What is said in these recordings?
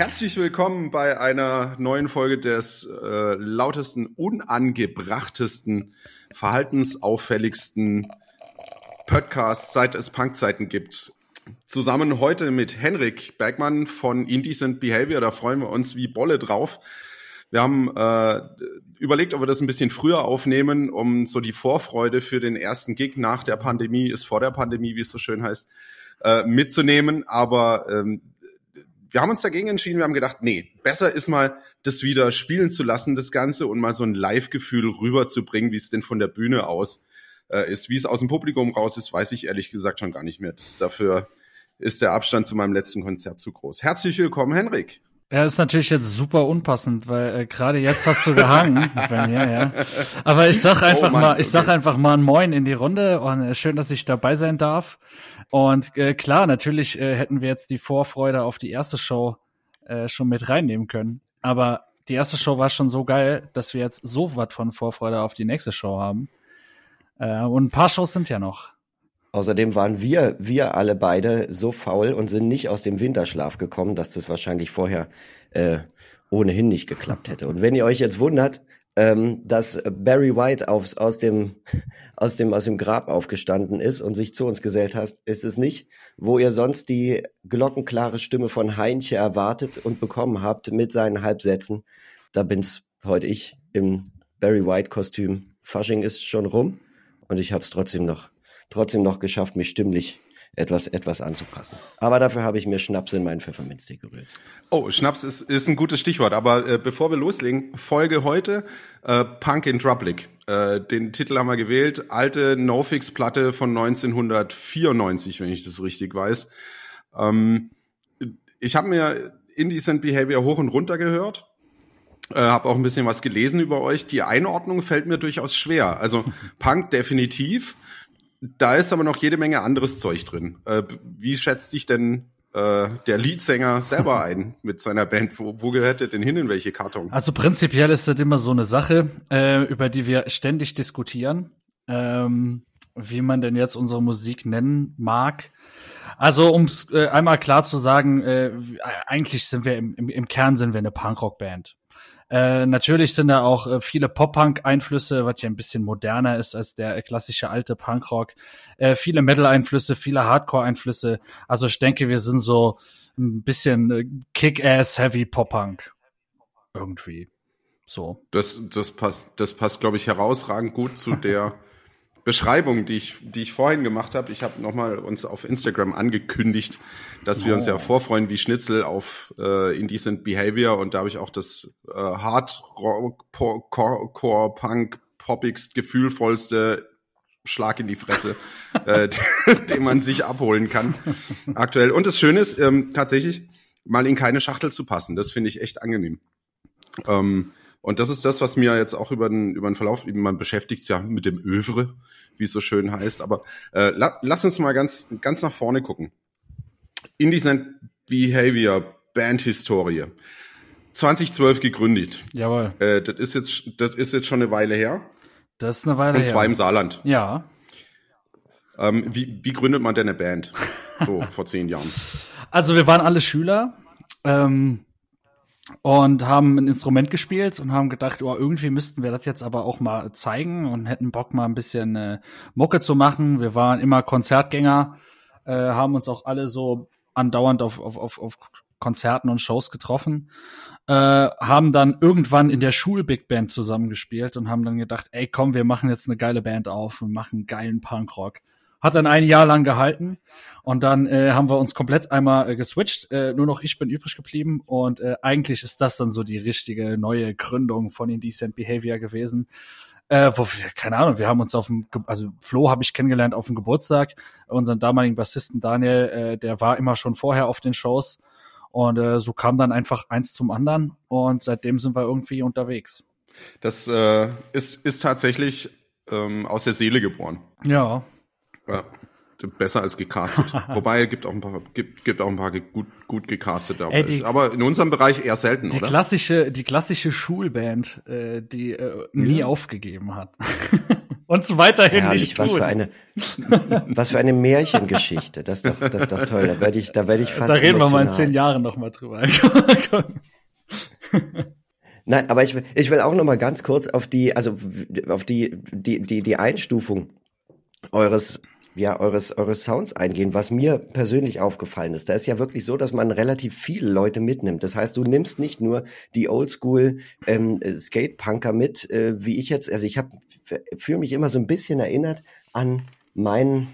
herzlich willkommen bei einer neuen Folge des äh, lautesten, unangebrachtesten, verhaltensauffälligsten Podcasts, seit es Punkzeiten gibt. Zusammen heute mit Henrik Bergmann von Indecent Behavior. Da freuen wir uns wie Bolle drauf. Wir haben äh, überlegt, ob wir das ein bisschen früher aufnehmen, um so die Vorfreude für den ersten Gig nach der Pandemie, ist vor der Pandemie, wie es so schön heißt, äh, mitzunehmen. Aber ähm, wir haben uns dagegen entschieden, wir haben gedacht, nee, besser ist mal, das wieder spielen zu lassen, das Ganze, und mal so ein Live-Gefühl rüberzubringen, wie es denn von der Bühne aus äh, ist. Wie es aus dem Publikum raus ist, weiß ich ehrlich gesagt schon gar nicht mehr. Das, dafür ist der Abstand zu meinem letzten Konzert zu groß. Herzlich willkommen, Henrik. Ja, ist natürlich jetzt super unpassend, weil äh, gerade jetzt hast du gehangen bei mir, ja. Aber ich sag oh einfach oh Mann, mal, ich okay. sag einfach mal ein Moin in die Runde und äh, schön, dass ich dabei sein darf. Und äh, klar, natürlich äh, hätten wir jetzt die Vorfreude auf die erste Show äh, schon mit reinnehmen können. Aber die erste Show war schon so geil, dass wir jetzt so was von Vorfreude auf die nächste Show haben. Äh, und ein paar Shows sind ja noch. Außerdem waren wir, wir alle beide so faul und sind nicht aus dem Winterschlaf gekommen, dass das wahrscheinlich vorher äh, ohnehin nicht geklappt hätte. Und wenn ihr euch jetzt wundert, ähm, dass Barry White aufs, aus, dem, aus, dem, aus dem Grab aufgestanden ist und sich zu uns gesellt hat, ist es nicht, wo ihr sonst die glockenklare Stimme von Heinche erwartet und bekommen habt mit seinen Halbsätzen. Da bin's heute ich im Barry White Kostüm. Fasching ist schon rum und ich hab's trotzdem noch trotzdem noch geschafft, mich stimmlich etwas, etwas anzupassen. Aber dafür habe ich mir Schnaps in meinen Pfefferminztee gerührt. Oh, Schnaps ist, ist ein gutes Stichwort. Aber äh, bevor wir loslegen, Folge heute äh, Punk in Drublic. Äh, den Titel haben wir gewählt. Alte No-Fix-Platte von 1994, wenn ich das richtig weiß. Ähm, ich habe mir Indecent Behavior hoch und runter gehört. Äh, habe auch ein bisschen was gelesen über euch. Die Einordnung fällt mir durchaus schwer. Also Punk definitiv. Da ist aber noch jede Menge anderes Zeug drin. Äh, wie schätzt sich denn äh, der Leadsänger selber ein mit seiner Band? Wo, wo gehört er denn hin in welche Karton? Also prinzipiell ist das immer so eine Sache, äh, über die wir ständig diskutieren, ähm, wie man denn jetzt unsere Musik nennen mag. Also um äh, einmal klar zu sagen, äh, eigentlich sind wir im, im, im Kern sind wir eine Punkrock-Band. Äh, natürlich sind da auch äh, viele Pop-Punk-Einflüsse, was ja ein bisschen moderner ist als der äh, klassische alte Punkrock. Äh, viele Metal-Einflüsse, viele Hardcore-Einflüsse. Also ich denke, wir sind so ein bisschen äh, Kick-Ass-Heavy Pop-Punk. Irgendwie. So. Das, das passt, das passt, glaube ich, herausragend gut zu der Beschreibung, die ich, die ich vorhin gemacht habe. Ich habe nochmal uns auf Instagram angekündigt, dass wir oh. uns ja oh. vorfreuen wie Schnitzel auf äh, Indecent Behavior und da habe ich auch das äh, Hard Rock, Core, Punk, Poppigst, gefühlvollste Schlag in die Fresse, äh, den man sich abholen kann aktuell. Und das Schöne ist ähm, tatsächlich mal in keine Schachtel zu passen. Das finde ich echt angenehm. Ähm, und das ist das, was mir jetzt auch über den, über den Verlauf, man beschäftigt ja mit dem Övre, wie es so schön heißt. Aber äh, la, lass uns mal ganz, ganz nach vorne gucken. Indecent Behavior, Bandhistorie. 2012 gegründet. Jawohl. Äh, das ist jetzt, das ist jetzt schon eine Weile her. Das ist eine Weile her. Und zwar her. im Saarland. Ja. Ähm, wie, wie gründet man denn eine Band? So vor zehn Jahren. Also wir waren alle Schüler. Ähm, und haben ein Instrument gespielt und haben gedacht, oh, irgendwie müssten wir das jetzt aber auch mal zeigen und hätten Bock mal ein bisschen äh, Mucke zu machen. Wir waren immer Konzertgänger, äh, haben uns auch alle so andauernd auf, auf, auf, auf Konzerten und Shows getroffen, äh, haben dann irgendwann in der Schul-Big Band zusammengespielt und haben dann gedacht, ey komm, wir machen jetzt eine geile Band auf und machen geilen Punkrock. Hat dann ein Jahr lang gehalten und dann äh, haben wir uns komplett einmal äh, geswitcht. Äh, nur noch ich bin übrig geblieben und äh, eigentlich ist das dann so die richtige neue Gründung von Indecent Behavior gewesen. Äh, wo wir, keine Ahnung, wir haben uns auf dem, also Flo habe ich kennengelernt auf dem Geburtstag, unseren damaligen Bassisten Daniel, äh, der war immer schon vorher auf den Shows und äh, so kam dann einfach eins zum anderen und seitdem sind wir irgendwie unterwegs. Das äh, ist, ist tatsächlich ähm, aus der Seele geboren. Ja, ja, besser als gecastet. Wobei gibt auch ein paar gibt, gibt auch ein paar gut gut gecastet Ey, die, aber in unserem Bereich eher selten, die oder? klassische die klassische Schulband, äh, die äh, nie ja. aufgegeben hat. uns weiterhin Herrlich, nicht was tut. für eine, was für eine Märchengeschichte. Das ist doch, das ist doch toll. Da werde ich, da werde ich fast da reden wir mal in emotional. zehn Jahren noch mal drüber. Nein, aber ich, will- ich will auch noch mal ganz kurz auf die, also auf die, die, die, die Einstufung eures, ja, eures, eures Sounds eingehen, was mir persönlich aufgefallen ist. Da ist ja wirklich so, dass man relativ viele Leute mitnimmt. Das heißt, du nimmst nicht nur die Oldschool ähm, Skatepunker mit, äh, wie ich jetzt, also ich habe fühle mich immer so ein bisschen erinnert an meinen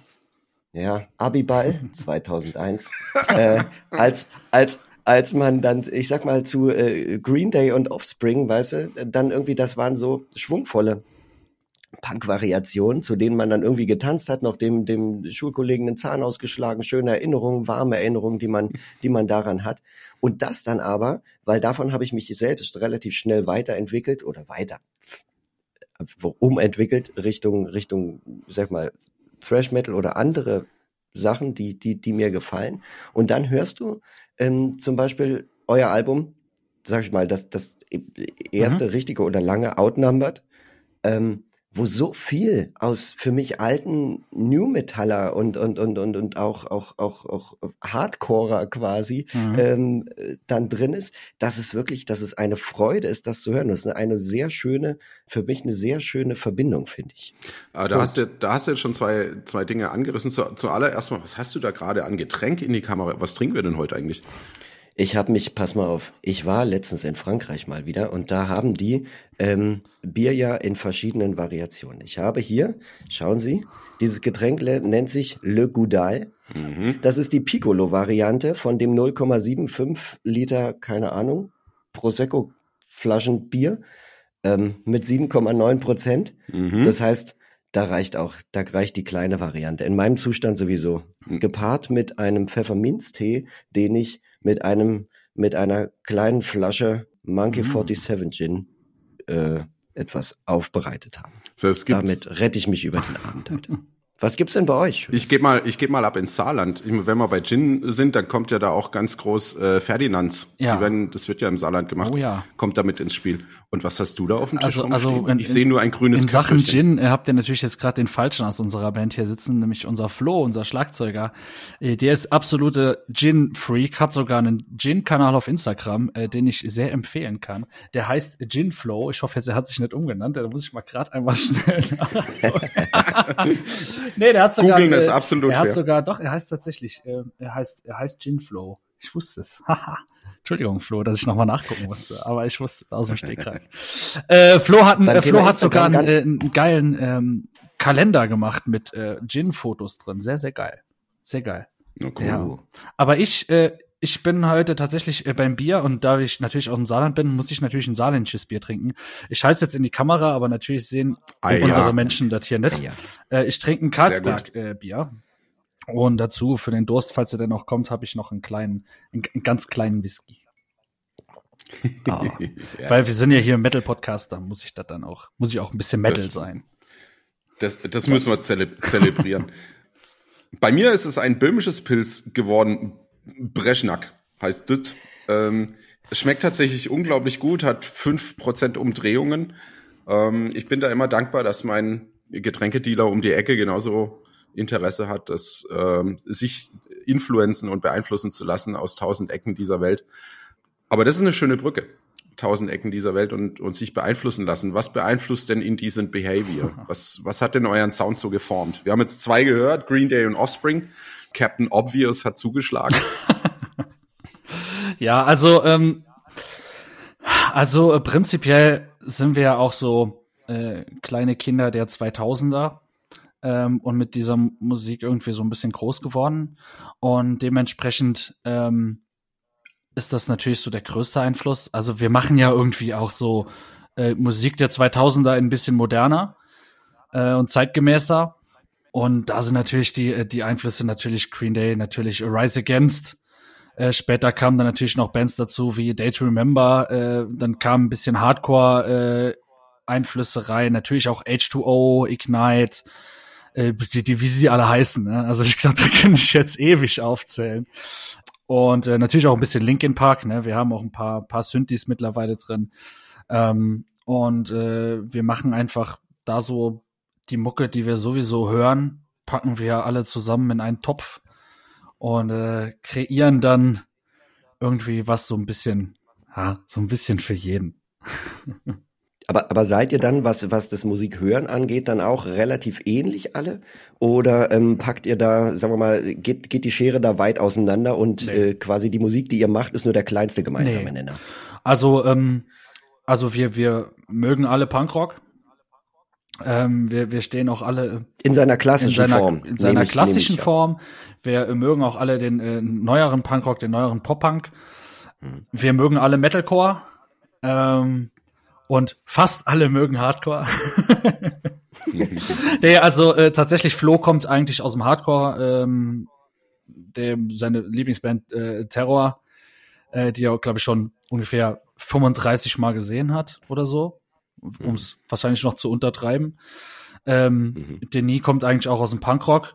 ja, Abiball 2001, äh, als, als, als man dann, ich sag mal, zu äh, Green Day und Offspring, weißt du, dann irgendwie, das waren so schwungvolle Punk-Variationen, zu denen man dann irgendwie getanzt hat, noch dem, dem Schulkollegen den Zahn ausgeschlagen, schöne Erinnerungen, warme Erinnerungen, die man, die man daran hat. Und das dann aber, weil davon habe ich mich selbst relativ schnell weiterentwickelt oder weiter umentwickelt Richtung, Richtung, sag mal, Thrash Metal oder andere Sachen, die, die, die mir gefallen. Und dann hörst du ähm, zum Beispiel euer Album, sag ich mal, das, das erste richtige oder lange Outnumbered, ähm, wo so viel aus für mich alten New Metaller und und und und und auch auch auch auch Hardcorer quasi Mhm. ähm, äh, dann drin ist, dass es wirklich, dass es eine Freude ist, das zu hören. Das ist eine, eine sehr schöne, für mich eine sehr schöne Verbindung, finde ich. Aber da hast, du, da hast du jetzt schon zwei, zwei Dinge angerissen. Zu, zuallererst mal, was hast du da gerade an Getränk in die Kamera? Was trinken wir denn heute eigentlich? Ich habe mich, pass mal auf, ich war letztens in Frankreich mal wieder und da haben die ähm, Bier ja in verschiedenen Variationen. Ich habe hier, schauen Sie, dieses Getränk nennt sich Le Goudal. Das ist die Piccolo-Variante von dem 0,75 Liter, keine Ahnung, Prosecco-Flaschen Bier ähm, mit 7,9 Prozent. Das heißt, da reicht auch, da reicht die kleine Variante. In meinem Zustand sowieso. Gepaart mit einem Pfefferminztee, den ich mit einem, mit einer kleinen Flasche Monkey 47 Gin äh, etwas aufbereitet habe. So, es gibt, Damit rette ich mich über den Abend heute. Was gibt's denn bei euch? Ich gehe mal, ich geh mal ab ins Saarland. Ich, wenn wir bei Gin sind, dann kommt ja da auch ganz groß äh, Ferdinands. Ja. Die werden, das wird ja im Saarland gemacht. Oh ja. Kommt damit ins Spiel. Und was hast du da auf dem Tisch Also, also in, ich sehe nur ein grünes In Sachen. Gin äh, habt ihr natürlich jetzt gerade den Falschen aus unserer Band hier sitzen, nämlich unser Flo, unser Schlagzeuger. Äh, Der ist absolute Gin-Freak, hat sogar einen Gin-Kanal auf Instagram, äh, den ich sehr empfehlen kann. Der heißt Gin Flow. Ich hoffe jetzt, er hat sich nicht umgenannt. Da muss ich mal gerade einmal schnell. nee, der hat sogar. Googeln ist äh, absolut Er hat fair. sogar, doch, er heißt tatsächlich, äh, er heißt, er heißt Gin Flow. Ich wusste es. Haha. Entschuldigung, Flo, dass ich nochmal nachgucken musste, aber ich wusste aus dem Stegreif. äh, Flo hat, äh, Flo hat sogar einen, äh, einen geilen ähm, Kalender gemacht mit äh, Gin-Fotos drin. Sehr, sehr geil. Sehr geil. Na, cool. Ja. Aber ich, äh, ich bin heute tatsächlich äh, beim Bier und da ich natürlich aus dem Saarland bin, muss ich natürlich ein saarländisches Bier trinken. Ich halte es jetzt in die Kamera, aber natürlich sehen Ah, ja. unsere Menschen das hier nicht. Ja. Äh, ich trinke ein Karlsberg-Bier. Äh, Bier. und dazu, für den Durst, falls er denn noch kommt, habe ich noch einen kleinen, einen, einen ganz kleinen Whisky. Oh. Weil wir sind ja hier im Metal-Podcast, da muss ich das dann auch, muss ich auch ein bisschen Metal Das- sein. Das, das müssen wir zele zelebrieren. Bei mir ist es ein böhmisches Pilz geworden. Breschnack heißt das. Ähm, es schmeckt tatsächlich unglaublich gut, hat fünf Prozent Umdrehungen. Ähm, ich bin da immer dankbar, dass mein Getränkedealer um die Ecke genauso Interesse hat, das ähm, sich influenzen und beeinflussen zu lassen aus tausend Ecken dieser Welt. Aber das ist eine schöne Brücke. Tausend Ecken dieser Welt und, und sich beeinflussen lassen. Was beeinflusst denn Indecent Behavior? Was, was hat denn euren Sound so geformt? Wir haben jetzt zwei gehört, Green Day und Offspring. Captain Obvious hat zugeschlagen. Ja, also, ähm, also äh, prinzipiell sind wir ja auch so äh, kleine Kinder der 2000er ähm, und mit dieser Musik irgendwie so ein bisschen groß geworden. Und dementsprechend ähm, ist das natürlich so der größte Einfluss. Also wir machen ja irgendwie auch so äh, Musik der 2000er ein bisschen moderner äh, und zeitgemäßer. Und da sind natürlich die, äh, die Einflüsse natürlich Green Day, natürlich Rise Against. Äh, später kamen dann natürlich noch Bands dazu wie Day to Remember. Äh, dann kam ein bisschen Hardcore äh, Einflüsse rein. Natürlich auch H2O, Ignite, äh, die, die, wie sie alle heißen. Ne? Also ich glaube, da kann ich jetzt ewig aufzählen. Und äh, natürlich auch ein bisschen Linkin Park. Ne? Wir haben auch ein paar, paar Synthes mittlerweile drin. Ähm, und äh, wir machen einfach da so die Mucke, die wir sowieso hören, packen wir alle zusammen in einen Topf und äh, kreieren dann irgendwie was so ein bisschen, ja, so ein bisschen für jeden. Aber, aber seid ihr dann, was, was das Musikhören angeht, dann auch relativ ähnlich alle? Oder ähm, packt ihr da, sagen wir mal, geht, geht die Schere da weit auseinander und nee. äh, quasi die Musik, die ihr macht, ist nur der kleinste gemeinsame nee. Nenner? Also, ähm, also wir, wir mögen alle Punkrock. Ähm, wir, wir stehen auch alle in seiner klassischen in seiner, Form. In seiner ich, klassischen ich. Form. Wir mögen auch alle den äh, neueren Punkrock, den neueren Pop-Punk. Hm. Wir mögen alle Metalcore. Ähm, und fast alle mögen Hardcore. nee, also äh, tatsächlich Flo kommt eigentlich aus dem Hardcore, ähm, der seine Lieblingsband äh, Terror, äh, die er glaube ich schon ungefähr 35 Mal gesehen hat oder so, um es mhm. wahrscheinlich noch zu untertreiben. Ähm, mhm. Denis kommt eigentlich auch aus dem Punkrock.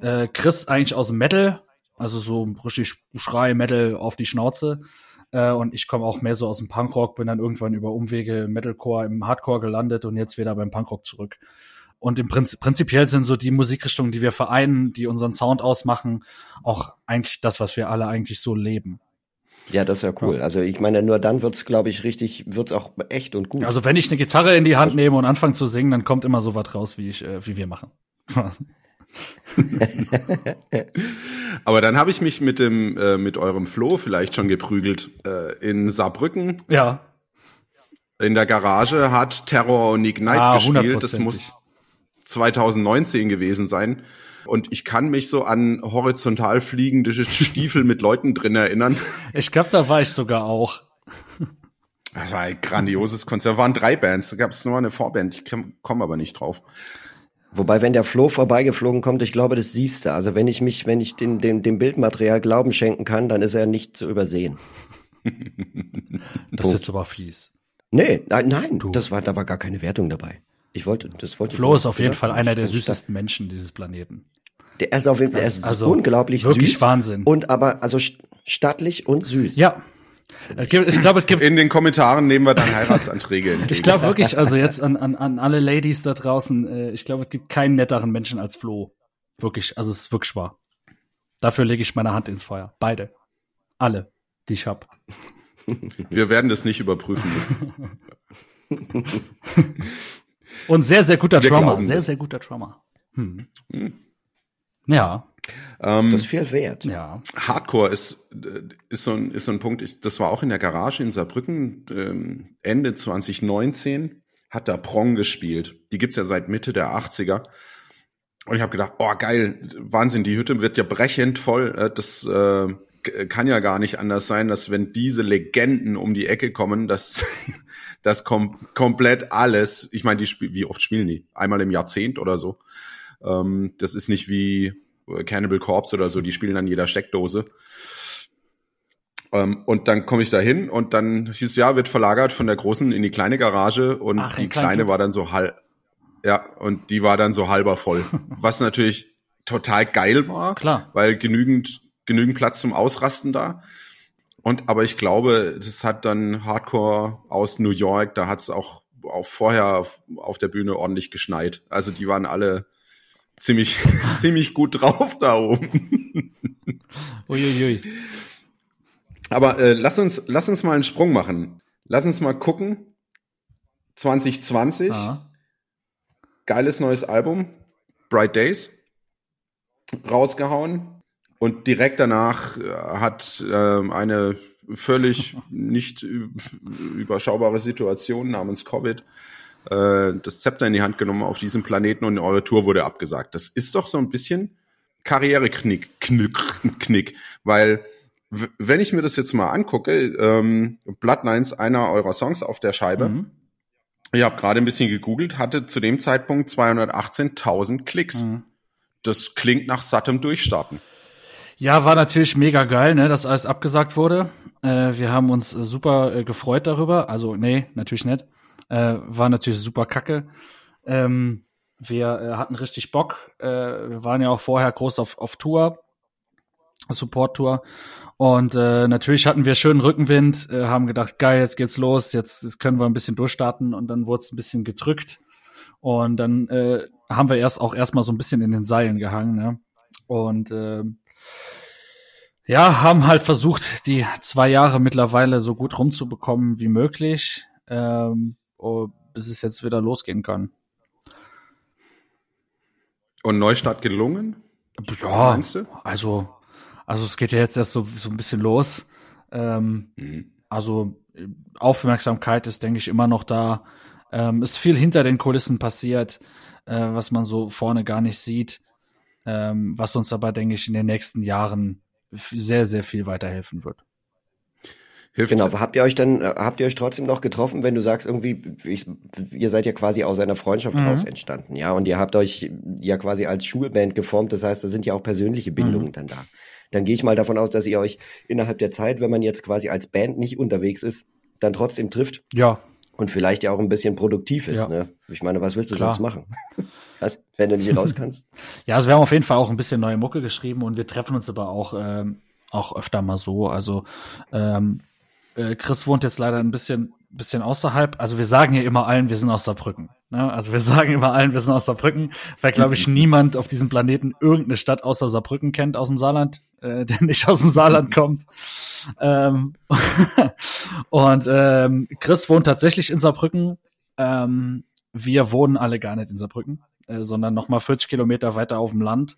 Äh, Chris eigentlich aus dem Metal, also so richtig Schrei Metal auf die Schnauze. Äh, und ich komme auch mehr so aus dem Punkrock, bin dann irgendwann über Umwege Metalcore im Hardcore gelandet und jetzt wieder beim Punkrock zurück. Und im Prinzip, prinzipiell sind so die Musikrichtungen, die wir vereinen, die unseren Sound ausmachen, auch eigentlich das, was wir alle eigentlich so leben. Ja, das ist ja cool. Ja. Also ich meine, nur dann wird's, glaube ich, richtig, wird's auch echt und gut. Also wenn ich eine Gitarre in die Hand nehme und anfange zu singen, dann kommt immer so was raus, wie ich, äh, wie wir machen. Aber dann habe ich mich mit dem äh, mit eurem Flo vielleicht schon geprügelt äh, in Saarbrücken. Ja. In der Garage hat Terror und Ignite ah, gespielt. Das muss 2019 gewesen sein. Und ich kann mich so an horizontal fliegende Stiefel mit Leuten drin erinnern. Ich glaube, da war ich sogar auch. Das war ein grandioses Konzert. Da waren drei Bands. Da gab es nur eine Vorband. Ich komme aber nicht drauf. Wobei, wenn der Flo vorbeigeflogen kommt, ich glaube, das siehst du. Also wenn ich mich, wenn ich dem, dem, dem Bildmaterial Glauben schenken kann, dann ist er nicht zu übersehen. das ist jetzt aber fies. Nee, nein, nein, du. das war, da war gar keine Wertung dabei. Ich wollte, das wollte Flo ist auf jeden Fall einer der süßesten Menschen dieses Planeten. Der ist auf jeden Fall, er ist also unglaublich wirklich süß. Wahnsinn. Und aber, also stattlich und süß. Ja, ich glaube, es gibt in den Kommentaren nehmen wir dann Heiratsanträge. ich glaube wirklich, also jetzt an, an, an alle Ladies da draußen, äh, ich glaube, es gibt keinen netteren Menschen als Flo. Wirklich, also es ist wirklich wahr. Dafür lege ich meine Hand ins Feuer. Beide. Alle, die ich hab. Wir werden das nicht überprüfen müssen. Und sehr, sehr guter Trauma. Sehr, sehr guter Trauma. Hm. Hm. Ja. Ähm, das ist viel wert. Ja. Hardcore ist, ist, so ein, ist so ein Punkt, ich, das war auch in der Garage in Saarbrücken, ähm, Ende 2019 hat da Prong gespielt. Die gibt's ja seit Mitte der 80er. Und ich habe gedacht, oh geil, Wahnsinn, die Hütte wird ja brechend voll. Äh, das äh, kann ja gar nicht anders sein, dass wenn diese Legenden um die Ecke kommen, dass das kom komplett alles, ich meine, die wie oft spielen die? Einmal im Jahrzehnt oder so. Ähm, das ist nicht wie Cannibal Corpse oder so, die spielen an jeder Steckdose. Ähm, und dann komme ich da hin und dann hieß ja, wird verlagert von der großen in die kleine Garage und Ach, die kleine war dann so halb, ja, und die war dann so halber voll. Was natürlich total geil war. Klar. Weil genügend, genügend Platz zum Ausrasten da. Und aber ich glaube, das hat dann Hardcore aus New York, da hat es auch, auch vorher auf der Bühne ordentlich geschneit. Also die waren alle ziemlich, ziemlich gut drauf da oben. Uiuiui. Aber äh, lass uns, lass uns mal einen Sprung machen. Lass uns mal gucken. 2020. Ah. Geiles neues Album. Bright Days. Rausgehauen. Und direkt danach äh, hat äh, eine völlig nicht überschaubare Situation namens Covid äh, das Zepter in die Hand genommen auf diesem Planeten und eure Tour wurde abgesagt. Das ist doch so ein bisschen Karriereknick, Knick, Knick, weil wenn ich mir das jetzt mal angucke, ähm, Bloodlines, einer eurer Songs auf der Scheibe, mhm. ich habe gerade ein bisschen gegoogelt, hatte zu dem Zeitpunkt 218.000 Klicks. Mhm. Das klingt nach sattem Durchstarten. Ja, war natürlich mega geil, ne, dass alles abgesagt wurde. Äh, wir haben uns super äh, gefreut darüber. Also, nee, natürlich nicht. Äh, war natürlich super kacke. Ähm, wir äh, hatten richtig Bock. Äh, wir waren ja auch vorher groß auf, auf Tour, Support-Tour. Und äh, natürlich hatten wir schönen Rückenwind, haben gedacht, geil, jetzt geht's los, jetzt, jetzt können wir ein bisschen durchstarten und dann wurde es ein bisschen gedrückt. Und dann haben wir erst auch erstmal so ein bisschen in den Seilen gehangen, ne? Und äh, ja, haben halt versucht, die zwei Jahre mittlerweile so gut rumzubekommen wie möglich, ähm, oh, bis es jetzt wieder losgehen kann. Und Neustart gelungen? Ja, also, also es geht ja jetzt erst so, so ein bisschen los. Ähm, mhm. Also Aufmerksamkeit ist, denke ich, immer noch da. Ähm, ist viel hinter den Kulissen passiert, äh, was man so vorne gar nicht sieht, ähm, was uns aber, denke ich, in den nächsten Jahren sehr, sehr viel weiterhelfen wird. Hilft genau, habt ihr euch dann, äh, habt ihr euch trotzdem noch getroffen, wenn du sagst, irgendwie, ich, ihr seid ja quasi aus einer Freundschaft mhm. raus entstanden, ja, und ihr habt euch ja quasi als Schulband geformt, das heißt, da sind ja auch persönliche Bindungen mhm. dann da. Dann gehe ich mal davon aus, dass ihr euch innerhalb der Zeit, wenn man jetzt quasi als Band nicht unterwegs ist, dann trotzdem trifft. Ja. Und vielleicht ja auch ein bisschen produktiv ist, ja. ne? Ich meine, was willst du Klar. sonst machen? Was, wenn du nicht raus kannst? ja, also wir haben auf jeden Fall auch ein bisschen neue Mucke geschrieben und wir treffen uns aber auch, ähm, auch öfter mal so. Also ähm, äh, Chris wohnt jetzt leider ein bisschen, bisschen außerhalb. Also wir sagen ja immer allen, wir sind aus Saarbrücken. Ne? Also wir sagen immer allen, wir sind aus Saarbrücken, weil, glaube ich, niemand auf diesem Planeten irgendeine Stadt außer Saarbrücken kennt aus dem Saarland, äh, der nicht aus dem Saarland kommt. Ähm und ähm, Chris wohnt tatsächlich in Saarbrücken. Ähm, wir wohnen alle gar nicht in Saarbrücken, äh, sondern noch mal 40 Kilometer weiter auf dem Land.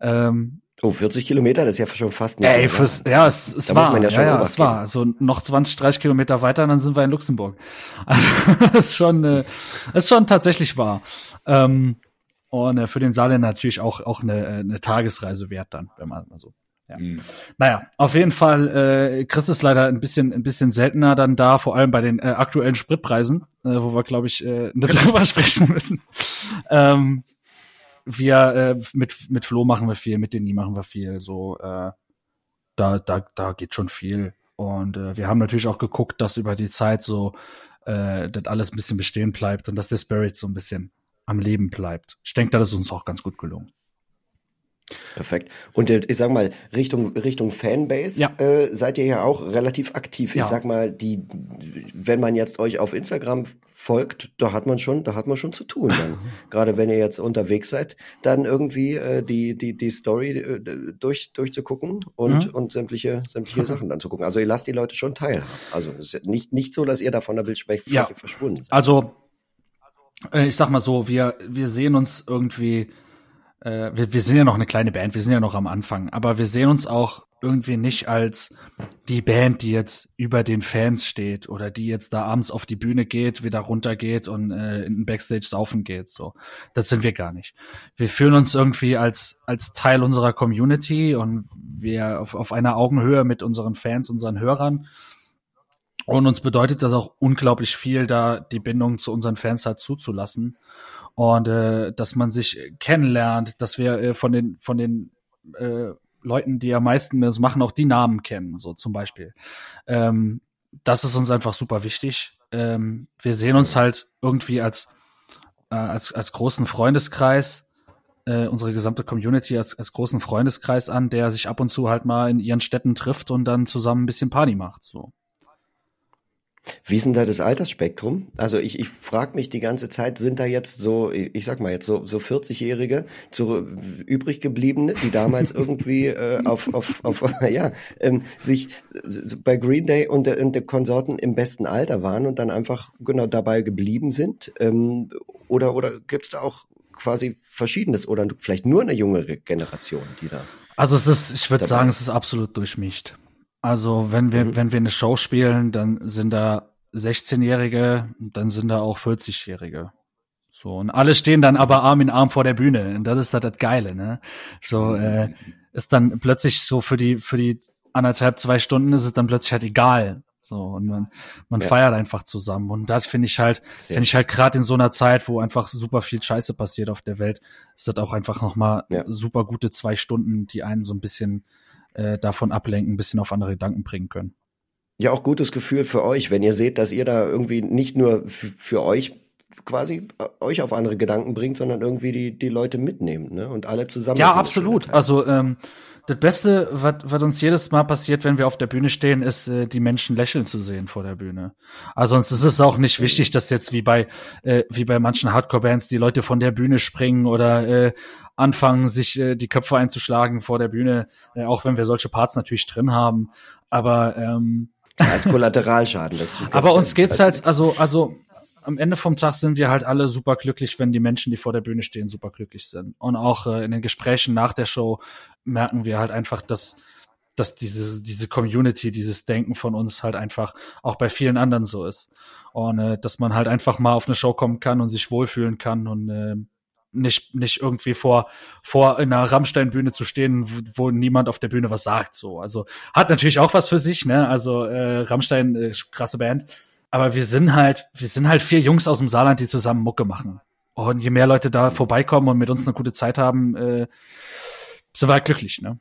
Ähm, Oh, 40 Kilometer, das ist ja schon fast. Ey, fürs, ja, es, es war, ja, ja, ja es war. Also noch 20, 30 Kilometer weiter, dann sind wir in Luxemburg. Also das ist schon, äh, ist schon tatsächlich wahr. Ähm, und äh, für den Saarländer natürlich auch auch eine, äh, eine Tagesreise wert dann, wenn man so. Ja. Mhm. Naja, auf jeden Fall, äh, Chris ist leider ein bisschen, ein bisschen seltener dann da, vor allem bei den äh, aktuellen Spritpreisen, äh, wo wir, glaube ich, äh, nicht drüber sprechen müssen. Ähm, wir äh, mit mit Flo machen wir viel, mit Denis machen wir viel. So äh, da da da geht schon viel. Und äh, wir haben natürlich auch geguckt, dass über die Zeit so äh, das alles ein bisschen bestehen bleibt und dass der Spirit so ein bisschen am Leben bleibt. Ich denke, das ist uns auch ganz gut gelungen. Perfekt. Und ich sag mal, Richtung, Richtung Fanbase ja. äh, seid ihr ja auch relativ aktiv. Ja. Ich sag mal, die, wenn man jetzt euch auf Instagram folgt, da hat man schon, da hat man schon zu tun. Dann. Gerade wenn ihr jetzt unterwegs seid, dann irgendwie äh, die, die, die Story äh, durch, durchzugucken und, mhm. und sämtliche, sämtliche Sachen dann zu gucken. Also ihr lasst die Leute schon teilhaben. Also nicht, nicht so, dass ihr da von der Bildfläche ja. verschwunden seid. Also, äh, ich sag mal so, wir, wir sehen uns irgendwie äh, wir, wir sind ja noch eine kleine Band, wir sind ja noch am Anfang, aber wir sehen uns auch irgendwie nicht als die Band, die jetzt über den Fans steht oder die jetzt da abends auf die Bühne geht, wieder runtergeht und äh, in den Backstage saufen geht. So, das sind wir gar nicht. Wir fühlen uns irgendwie als als Teil unserer Community und wir auf, auf einer Augenhöhe mit unseren Fans, unseren Hörern. Und uns bedeutet das auch unglaublich viel, da die Bindung zu unseren Fans halt zuzulassen und äh, dass man sich kennenlernt, dass wir äh, von den von den äh, Leuten, die am meisten das machen, auch die Namen kennen, so zum Beispiel. Ähm, das ist uns einfach super wichtig. Ähm, wir sehen uns halt irgendwie als äh, als als großen Freundeskreis äh, unsere gesamte Community als, als großen Freundeskreis an, der sich ab und zu halt mal in ihren Städten trifft und dann zusammen ein bisschen Party macht. So. Wie ist denn da das Altersspektrum? Also ich, ich frage mich die ganze Zeit, sind da jetzt so, ich, ich sag mal jetzt so, so 40-Jährige, so übrig gebliebene, die damals irgendwie äh, auf, auf, auf ja, ähm, sich äh, bei Green Day und der, und der Konsorten im besten Alter waren und dann einfach genau dabei geblieben sind? Ähm, oder oder gibt's da auch quasi Verschiedenes oder vielleicht nur eine jüngere Generation, die da. Also es ist, ich würde sagen, es ist absolut durchmischt. Also wenn wir, mhm. wenn wir eine Show spielen, dann sind da 16-Jährige, dann sind da auch 40-Jährige. So, und alle stehen dann aber Arm in Arm vor der Bühne. Und das ist halt das Geile, ne? So, äh, ist dann plötzlich so für die, für die anderthalb, zwei Stunden ist es dann plötzlich halt egal. So, und man, man ja. feiert einfach zusammen. Und das finde ich halt, finde ich halt gerade in so einer Zeit, wo einfach super viel Scheiße passiert auf der Welt, ist das auch einfach nochmal ja. super gute zwei Stunden, die einen so ein bisschen äh, davon ablenken, ein bisschen auf andere Gedanken bringen können. Ja, auch gutes Gefühl für euch, wenn ihr seht, dass ihr da irgendwie nicht nur für euch quasi äh, euch auf andere Gedanken bringt, sondern irgendwie die, die Leute mitnehmt, ne? Und alle zusammen. Ja, absolut. Also ähm, das Beste, was uns jedes Mal passiert, wenn wir auf der Bühne stehen, ist, äh, die Menschen lächeln zu sehen vor der Bühne. Also sonst ist es auch nicht wichtig, dass jetzt wie bei äh, wie bei manchen Hardcore-Bands die Leute von der Bühne springen oder äh, anfangen, sich äh, die Köpfe einzuschlagen vor der Bühne, äh, auch wenn wir solche Parts natürlich drin haben. Aber ähm, als Kollateralschaden. Das aber uns geht's halt, also also am Ende vom Tag sind wir halt alle super glücklich, wenn die Menschen, die vor der Bühne stehen, super glücklich sind. Und auch äh, in den Gesprächen nach der Show merken wir halt einfach, dass dass diese, diese Community, dieses Denken von uns halt einfach auch bei vielen anderen so ist. Und äh, dass man halt einfach mal auf eine Show kommen kann und sich wohlfühlen kann und äh, nicht, nicht irgendwie vor, vor einer Rammstein-Bühne zu stehen, wo, wo niemand auf der Bühne was sagt. So. Also hat natürlich auch was für sich, ne? Also äh, Rammstein, äh, krasse Band. Aber wir sind halt, wir sind halt vier Jungs aus dem Saarland, die zusammen Mucke machen. Und je mehr Leute da vorbeikommen und mit uns eine gute Zeit haben, äh, sind wir halt glücklich, ne?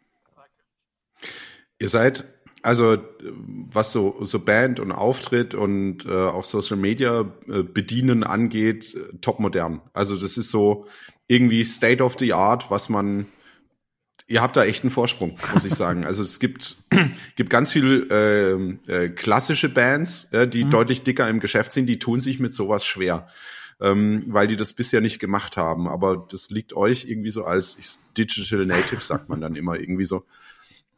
Ihr seid also was so so Band und Auftritt und äh, auch Social Media äh, bedienen angeht, äh, top modern. Also das ist so irgendwie State of the Art, was man ihr habt da echt einen Vorsprung, muss ich sagen. Also es gibt gibt ganz viel äh, äh, klassische Bands, äh, die mhm. deutlich dicker im Geschäft sind, die tun sich mit sowas schwer. Ähm, weil die das bisher nicht gemacht haben. Aber das liegt euch irgendwie so als Digital Native, sagt man dann immer irgendwie so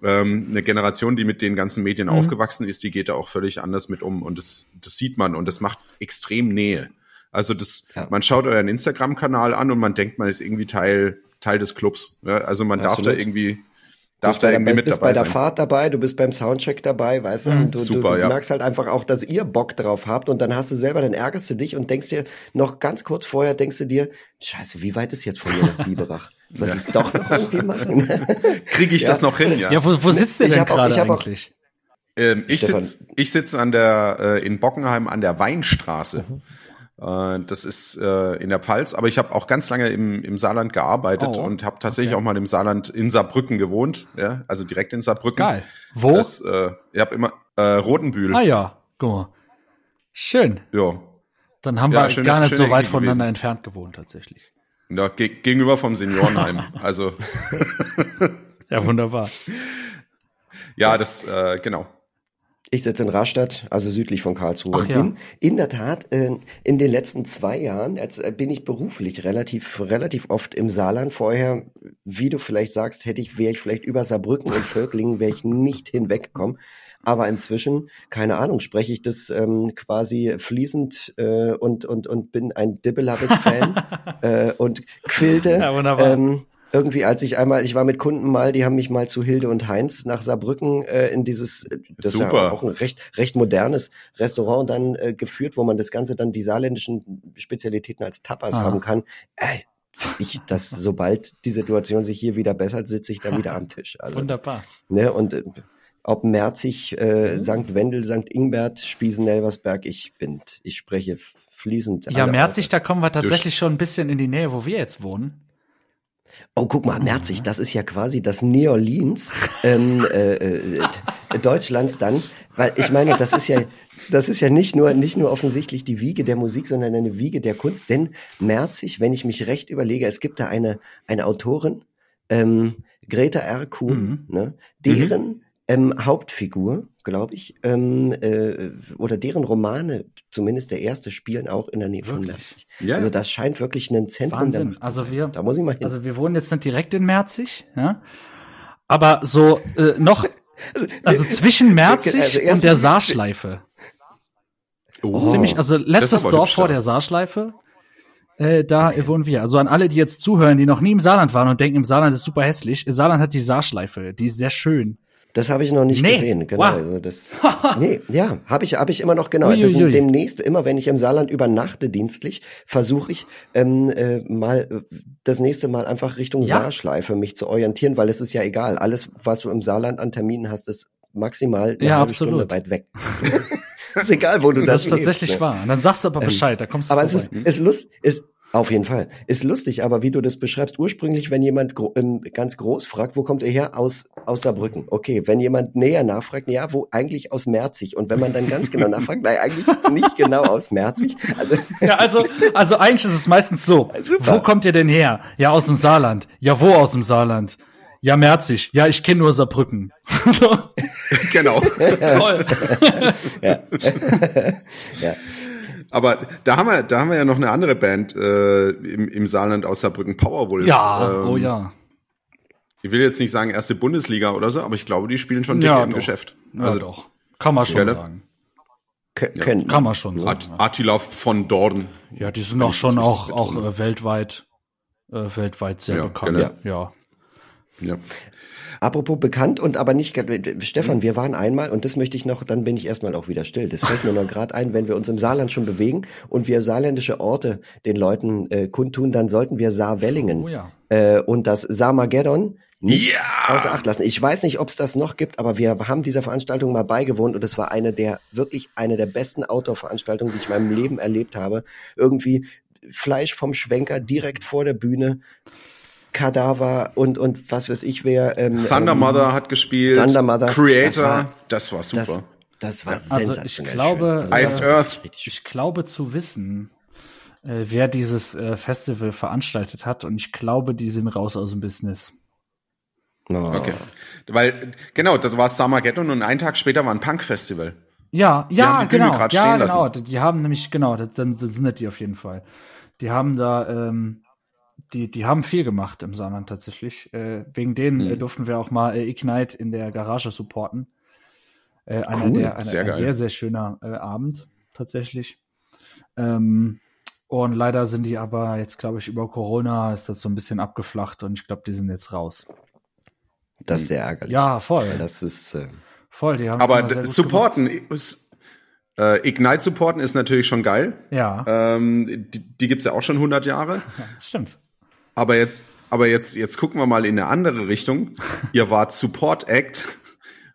ähm, eine Generation, die mit den ganzen Medien mhm. aufgewachsen ist, die geht da auch völlig anders mit um und das, das sieht man und das macht extrem Nähe. Also das, ja. man schaut euren Instagram-Kanal an und man denkt, man ist irgendwie Teil Teil des Clubs. Ja, also man Absolut. darf da irgendwie darf da irgendwie mit dabei sein. Du bist bei der Fahrt dabei, du bist beim Soundcheck dabei, weißt du? Mhm. Du, Super, du, du ja. merkst halt einfach auch, dass ihr Bock drauf habt und dann hast du selber, dann ärgerst du dich und denkst dir noch ganz kurz vorher, denkst du dir, scheiße, wie weit ist jetzt von mir nach Biberach? Soll ich es doch noch irgendwie machen? Kriege ich ja. das noch hin, ja? Ja, wo, wo sitzt ihr denn gerade eigentlich? Ähm, ich sitze ich sitz an der äh, in Bockenheim an der Weinstraße. Mhm. Äh, das ist äh, in der Pfalz, aber ich habe auch ganz lange im, im Saarland gearbeitet oh, und habe tatsächlich okay. auch mal im Saarland in Saarbrücken gewohnt, ja, also direkt in Saarbrücken. Geil. Wo? Das, äh, ich habe immer äh, Rotenbühl. Ah ja, guck mal. Schön. Ja. Dann haben ja, wir schöne, gar nicht so weit voneinander gewesen. entfernt gewohnt tatsächlich. Ja, ge gegenüber vom Seniorenheim. also. ja, wunderbar. Ja, das, äh, genau. Ich sitze in Rastatt, also südlich von Karlsruhe. Ach, und bin in der Tat äh, in den letzten zwei Jahren, jetzt äh, bin ich beruflich relativ, relativ oft im Saarland. Vorher, wie du vielleicht sagst, hätte ich, wäre ich vielleicht über Saarbrücken und Völklingen, wäre ich nicht hinweggekommen. Aber inzwischen, keine Ahnung, spreche ich das ähm, quasi fließend äh, und, und, und bin ein Dibbelabbes-Fan äh, und quilte. Ja, wunderbar. Ähm, irgendwie, als ich einmal, ich war mit Kunden mal, die haben mich mal zu Hilde und Heinz nach Saarbrücken äh, in dieses, äh, das Super. ist ja auch ein recht, recht modernes Restaurant dann äh, geführt, wo man das Ganze dann die saarländischen Spezialitäten als Tapas Aha. haben kann. Ey, ich, dass sobald die Situation sich hier wieder bessert, sitze ich da wieder am Tisch. Also, Wunderbar. Ne, und äh, ob Merzig, äh, mhm. St. Wendel, St. Ingbert, Spiesen, Elversberg, ich bin, ich spreche fließend. Ja, Merzig, da kommen wir tatsächlich schon ein bisschen in die Nähe, wo wir jetzt wohnen. Oh, guck mal, Merzig, das ist ja quasi das New Orleans ähm, äh, äh, Deutschlands dann, weil ich meine, das ist ja, das ist ja nicht nur nicht nur offensichtlich die Wiege der Musik, sondern eine Wiege der Kunst. Denn Merzig, wenn ich mich recht überlege, es gibt da eine eine Autorin, ähm, Greta R. Kuhn, mhm. ne, deren mhm ähm, Hauptfigur, glaube ich, ähm, äh, oder deren Romane, zumindest der erste, spielen auch in der Nähe wirklich? von Merzig. Ja. Also das scheint wirklich ein Zentrum Wahnsinn. der Also wir, da muss ich mal hin. Also wir wohnen jetzt nicht direkt in Merzig, ja, aber so äh, noch, also, also zwischen Merzig also und der Saarschleife. Oh, Ziemlich, also letztes Dorf vor der Saarschleife. Äh, da okay. wohnen wir. Also an alle, die jetzt zuhören, die noch nie im Saarland waren und denken, im Saarland ist super hässlich. Saarland hat die Saarschleife, die ist sehr schön. Das habe ich noch nicht nee. gesehen, genau. Wow. Also das, nee, ja, habe ich, habe ich immer noch genau. Das sind demnächst, immer wenn ich im Saarland übernachte dienstlich, versuche ich ähm, äh, mal äh, das nächste Mal einfach Richtung ja. Saarschleife mich zu orientieren, weil es ist ja egal. Alles, was du im Saarland an Terminen hast, ist maximal eine ja, halbe absolut. Stunde weit weg. ist egal, wo du das Das ist tatsächlich lebst, ne? wahr. Und dann sagst du aber ähm, Bescheid, da kommst du Aber vorbei. es ist, ist, lust, ist, Auf jeden Fall. Ist lustig, aber wie du das beschreibst, ursprünglich, wenn jemand gro ähm, ganz groß fragt, wo kommt ihr her? Aus, aus Saarbrücken. Okay, wenn jemand näher nachfragt, ja, wo eigentlich aus Merzig. Und wenn man dann ganz genau nachfragt, nein, eigentlich nicht genau aus Merzig. Also, Ja, also, also eigentlich ist es meistens so. Super. Wo kommt ihr denn her? Ja, aus dem Saarland. Ja, wo aus dem Saarland? Ja, Merzig. Ja, ich kenne nur Saarbrücken. genau. toll. ja. Aber da haben wir, da haben wir ja noch eine andere Band äh, im, im Saarland aus Saarbrücken, Powerwolf. Ja, Ähm, oh ja. Ich will jetzt nicht sagen erste Bundesliga oder so, aber ich glaube, die spielen schon dicke Ja, im doch. Geschäft. Ja, Also doch. Kann man schon sagen. Kö- Können. Kann man schon sagen. At Attila von Dorn. Ja, die sind auch schon auch, auch äh, weltweit, äh, weltweit sehr Ja, bekannt. genau. Ja. Ja. Apropos bekannt und aber nicht, Stefan, wir waren einmal, und das möchte ich noch, dann bin ich erstmal auch wieder still. Das fällt mir noch gerade ein, wenn wir uns im Saarland schon bewegen und wir saarländische Orte den Leuten äh, kundtun, dann sollten wir Saarwellingen Oh ja. äh, und das Saarmageddon nicht Ja! außer Acht lassen. Ich weiß nicht, ob es das noch gibt, aber wir haben dieser Veranstaltung mal beigewohnt und es war eine der, wirklich eine der besten Outdoor-Veranstaltungen, die ich in meinem Leben erlebt habe. Irgendwie Fleisch vom Schwenker direkt vor der Bühne, Kadaver und, und was weiß ich wer. Ähm, Thunder ähm, Mother hat gespielt. Thunder Mother. Creator. Das war, super. Das, das war Also ich sensationell. glaube, schön. Iced Earth. richtig schön. Ich glaube zu wissen, äh, wer dieses äh, Festival veranstaltet hat und ich glaube, die sind raus aus dem Business. Oh. Okay. Weil, genau, das war Summergeddon und einen Tag später war ein Punk-Festival. Ja, ja, genau. Ja, genau. Die, die haben nämlich, genau, das, das das sind die auf jeden Fall. Die haben da, ähm, die, die haben viel gemacht im Saarland tatsächlich. Äh, wegen denen Mhm. äh, durften wir auch mal äh, Ignite in der Garage supporten. Äh, einer Cool, der, einer, sehr ein sehr, sehr schöner äh, Abend tatsächlich. Ähm, und leider sind die aber jetzt, glaube ich, über Corona ist das so ein bisschen abgeflacht und ich glaube, die sind jetzt raus. Das ist sehr ärgerlich. Ja, voll. Das ist, äh, voll. Die haben Aber supporten, ist, äh, Ignite supporten ist natürlich schon geil. Ja, Ähm, die, die gibt's ja auch schon 100 Jahre. stimmt. Aber jetzt, aber jetzt, jetzt gucken wir mal in eine andere Richtung. Ihr wart Support Act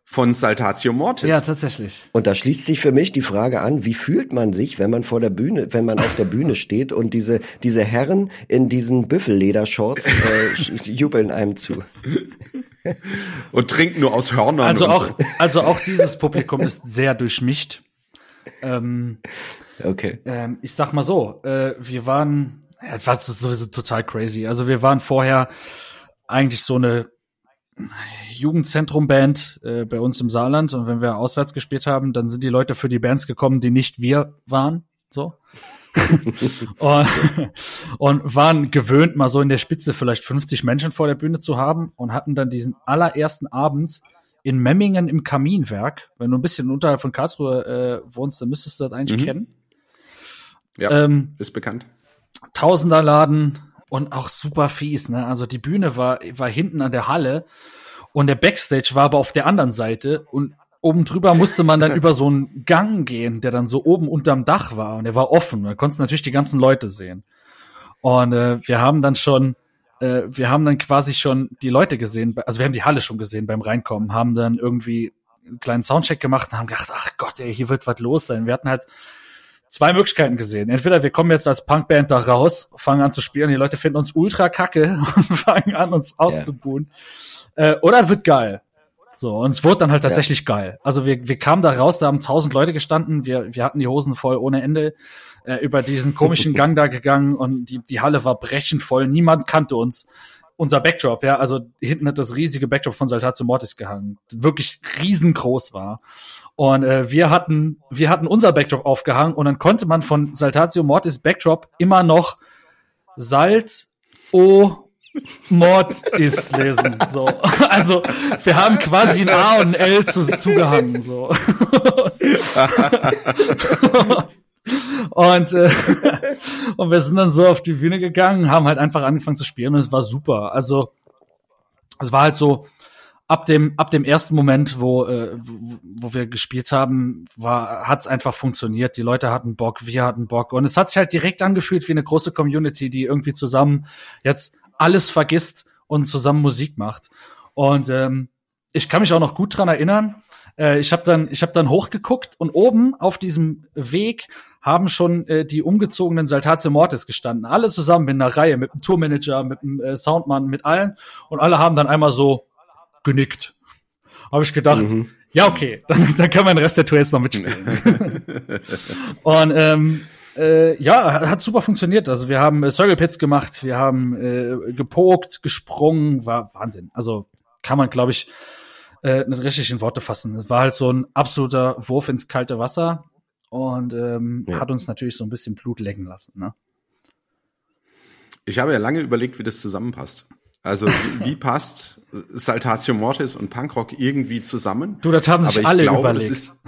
von Saltatio Mortis. Ja, tatsächlich. Und da schließt sich für mich die Frage an, wie fühlt man sich, wenn man vor der Bühne, wenn man auf der Bühne steht und diese, diese Herren in diesen Büffelledershorts äh, jubeln einem zu. Und trinkt nur aus Hörnern. Also und auch, So. also auch dieses Publikum ist sehr durchmischt. Ähm, Okay. ähm, ich sag mal so, äh, wir waren, ja, war so- sowieso total crazy. Also wir waren vorher eigentlich so eine Jugendzentrum-Band äh, bei uns im Saarland und wenn wir auswärts gespielt haben, dann sind die Leute für die Bands gekommen, die nicht wir waren. So. und, und waren gewöhnt, mal so in der Spitze vielleicht 50 Menschen vor der Bühne zu haben und hatten dann diesen allerersten Abend in Memmingen im Kaminwerk. Wenn du ein bisschen unterhalb von Karlsruhe äh, wohnst, dann müsstest du das eigentlich Mhm. kennen. Ja, Ähm, ist bekannt. Tausenderladen und auch super fies. Ne? Also die Bühne war, war hinten an der Halle und der Backstage war aber auf der anderen Seite und oben drüber musste man dann über so einen Gang gehen, der dann so oben unterm Dach war und der war offen. Da konntest natürlich die ganzen Leute sehen. Und äh, wir haben dann schon, äh, wir haben dann quasi schon die Leute gesehen, also wir haben die Halle schon gesehen beim Reinkommen, haben dann irgendwie einen kleinen Soundcheck gemacht und haben gedacht, ach Gott, ey, hier wird was los sein. Wir hatten halt zwei Möglichkeiten gesehen. Entweder wir kommen jetzt als Punkband da raus, fangen an zu spielen, die Leute finden uns ultra kacke und fangen an, uns auszubuhen. Äh, oder es wird geil. So, und es wurde dann halt tatsächlich geil. Also wir, wir kamen da raus, da haben tausend Leute gestanden, wir, wir hatten die Hosen voll ohne Ende, äh, über diesen komischen Gang da gegangen und die, die Halle war brechend voll, niemand kannte uns. Unser Backdrop, ja, also hinten hat das riesige Backdrop von Saltatio Mortis gehangen, wirklich riesengroß war. Und äh, wir hatten, wir hatten unser Backdrop aufgehangen und dann konnte man von Saltatio Mortis Backdrop immer noch Salt O Mord ist lesen. So. Also wir haben quasi ein A und ein L zu, zugehangen. So. und, äh, und wir sind dann so auf die Bühne gegangen, haben halt einfach angefangen zu spielen und es war super. Also es war halt so, ab dem, ab dem ersten Moment, wo, äh, wo, wo wir gespielt haben, war, hat's einfach funktioniert. Die Leute hatten Bock, wir hatten Bock. Und es hat sich halt direkt angefühlt wie eine große Community, die irgendwie zusammen jetzt alles vergisst und zusammen Musik macht. Und ähm, ich kann mich auch noch gut dran erinnern, äh, ich habe dann, ich habe dann hochgeguckt und oben auf diesem Weg haben schon äh, die umgezogenen Saltatio Mortis gestanden. Alle zusammen in einer Reihe mit dem Tourmanager, mit dem äh, Soundmann, mit allen. Und alle haben dann einmal so genickt. Habe ich gedacht, mhm. ja, okay, dann, dann kann man den Rest der Tour jetzt noch mitspielen. und ähm, äh, ja, hat super funktioniert. Also wir haben äh, Circle Pits gemacht, wir haben äh, gepokt, gesprungen, war Wahnsinn. Also kann man, glaube ich, äh, richtig in Worte fassen. Es war halt so ein absoluter Wurf ins kalte Wasser und ähm, ja. hat uns natürlich so ein bisschen Blut lecken lassen. Ne? Ich habe ja lange überlegt, wie das zusammenpasst. Also wie, passt Saltatio Mortis und Punkrock irgendwie zusammen? Du, das haben sich alle glaube, überlegt. Das ist,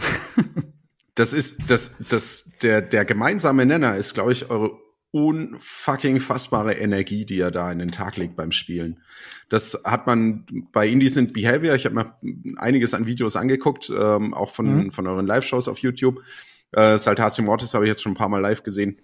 das ist das, das, der, der gemeinsame Nenner ist, glaube ich, eure unfucking fassbare Energie, die er da in den Tag legt beim Spielen. Das hat man bei Indecent Behavior, ich habe mir einiges an Videos angeguckt, ähm, auch von, mhm. von euren Live-Shows auf YouTube. Äh, Saltatio Mortis habe ich jetzt schon ein paar Mal live gesehen.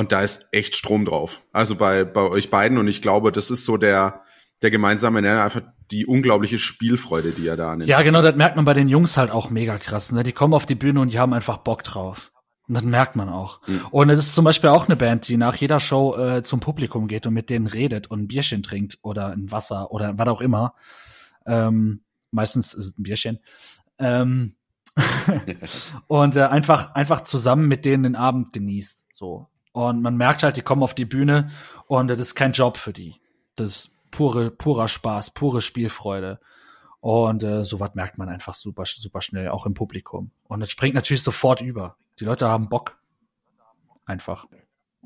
Und da ist echt Strom drauf. Also bei, bei euch beiden. Und ich glaube, das ist so der, der gemeinsame Nenner, einfach die unglaubliche Spielfreude, die er da nimmt. Ja, genau, das merkt man bei den Jungs halt auch mega krass. Ne? Die kommen auf die Bühne und die haben einfach Bock drauf. Und das merkt man auch. Mhm. Und es ist zum Beispiel auch eine Band, die nach jeder Show äh, zum Publikum geht und mit denen redet und ein Bierchen trinkt oder ein Wasser oder was auch immer. Ähm, meistens ist es ein Bierchen. Ähm, und äh, einfach, einfach zusammen mit denen den Abend genießt. So. Und man merkt halt, die kommen auf die Bühne und das ist kein Job für die. Das ist pure, purer Spaß, pure Spielfreude. Und äh, sowas merkt man einfach super, super schnell, auch im Publikum. Und es springt natürlich sofort über. Die Leute haben Bock. Einfach.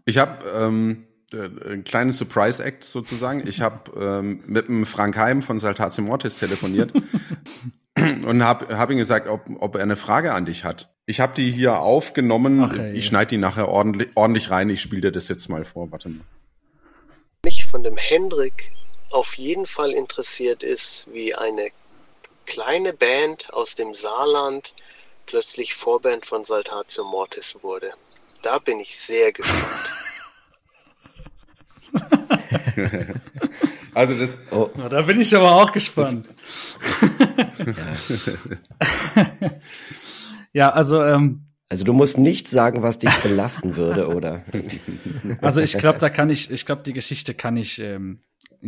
Ich habe ähm, äh, ein kleines Surprise-Act sozusagen. Ich habe ähm, mit dem Frank Heim von Saltatio Mortis telefoniert und habe hab ihm gesagt, ob, ob er eine Frage an dich hat. Ich habe die hier aufgenommen. Ach, ich schneide die nachher ordentlich, ordentlich rein. Ich spiele dir das jetzt mal vor. Warte mal. Mich von dem Hendrik auf jeden Fall interessiert ist, wie eine kleine Band aus dem Saarland plötzlich Vorband von Saltatio Mortis wurde. Da bin ich sehr gespannt. also das. Oh. Na, da bin ich aber auch gespannt. ja, also. Ähm, also du musst nicht sagen, was dich belasten würde, oder? Also ich glaube, da kann ich, ich glaube, die Geschichte kann ich, ähm,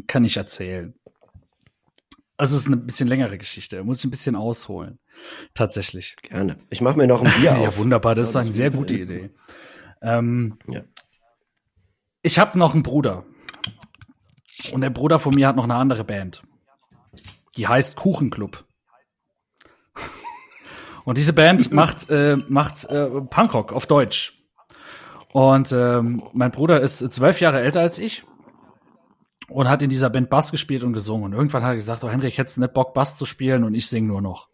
kann ich erzählen. Also es ist eine bisschen längere Geschichte, muss ich ein bisschen ausholen. Tatsächlich. Gerne. Ich mache mir noch ein Bier auf. ja, wunderbar, das ist eine sehr gute Idee. Ähm, ja. Ich habe noch einen Bruder. Und der Bruder von mir hat noch eine andere Band. Die heißt Kuchenclub. Und diese Band macht, äh, macht äh, Punkrock auf Deutsch. Und ähm, mein Bruder ist zwölf Jahre älter als ich und hat in dieser Band Bass gespielt und gesungen. Und irgendwann hat er gesagt, oh Henrik, hättest du nicht Bock, Bass zu spielen und ich singe nur noch.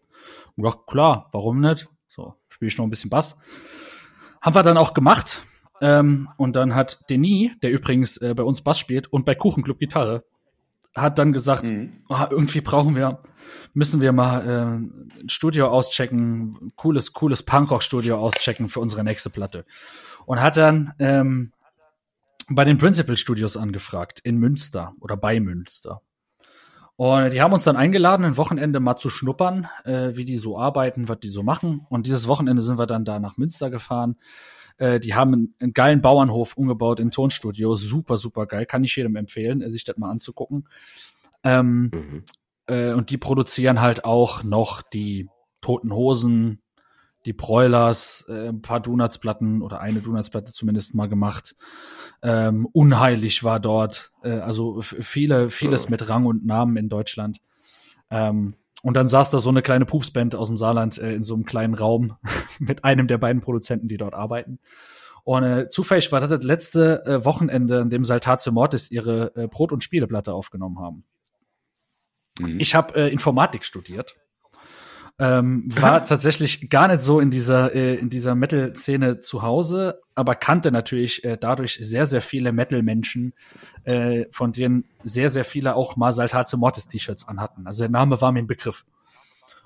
Und ja, klar, warum nicht? So, spiele ich noch ein bisschen Bass. Haben wir dann auch gemacht. Ähm, und dann hat Denis, der übrigens äh, bei uns Bass spielt und bei Kuchenclub Gitarre, hat dann gesagt, mhm. oh, irgendwie brauchen wir, müssen wir mal äh, ein Studio auschecken, cooles, cooles Punkrock-Studio auschecken für unsere nächste Platte. Und hat dann ähm, bei den Principal Studios angefragt in Münster oder bei Münster. Und die haben uns dann eingeladen, ein Wochenende mal zu schnuppern, äh, wie die so arbeiten, was die so machen. Und dieses Wochenende sind wir dann da nach Münster gefahren. Äh, die haben einen, einen, geilen Bauernhof umgebaut in Tonstudio. Super, super geil. Kann ich jedem empfehlen, sich das mal anzugucken. Ähm, mhm. äh, und die produzieren halt auch noch die Toten Hosen, die Broilers, äh, ein paar Donutsplatten oder eine Donutsplatte zumindest mal gemacht. Ähm, unheilig war dort, äh, also viele, vieles mit Rang und Namen in Deutschland. Ähm, und dann saß da so eine kleine Pupsband aus dem Saarland äh, in so einem kleinen Raum mit einem der beiden Produzenten, die dort arbeiten. Und äh, zufällig war das das letzte äh, Wochenende, in dem Saltatio Mortis ihre äh, Brot- und Spieleplatte aufgenommen haben. Mhm. Ich habe äh, Informatik studiert ähm, war tatsächlich gar nicht so in dieser, äh, in dieser Metal-Szene zu Hause, aber kannte natürlich äh, dadurch sehr, sehr viele Metal-Menschen, äh, von denen sehr, sehr viele auch mal Saltatio Mortis-T-Shirts anhatten. Also der Name war mir ein Begriff.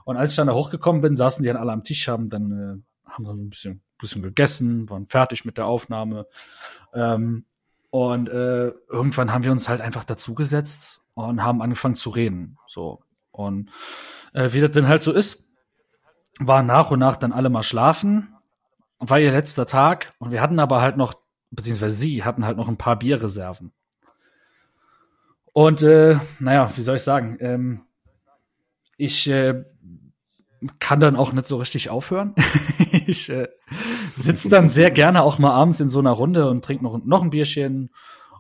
Und als ich dann da hochgekommen bin, saßen die dann alle am Tisch, haben dann äh, haben dann ein bisschen, bisschen gegessen, waren fertig mit der Aufnahme. Ähm, und äh, irgendwann haben wir uns halt einfach dazugesetzt und haben angefangen zu reden. So. Und äh, wie das denn halt so ist, waren nach und nach dann alle mal schlafen. War ihr letzter Tag und wir hatten aber halt noch, beziehungsweise sie hatten halt noch ein paar Bierreserven. Und äh, naja, wie soll ich sagen? Ähm, ich äh, kann dann auch nicht so richtig aufhören. ich äh, sitze dann sehr gerne auch mal abends in so einer Runde und trinke noch, noch ein Bierchen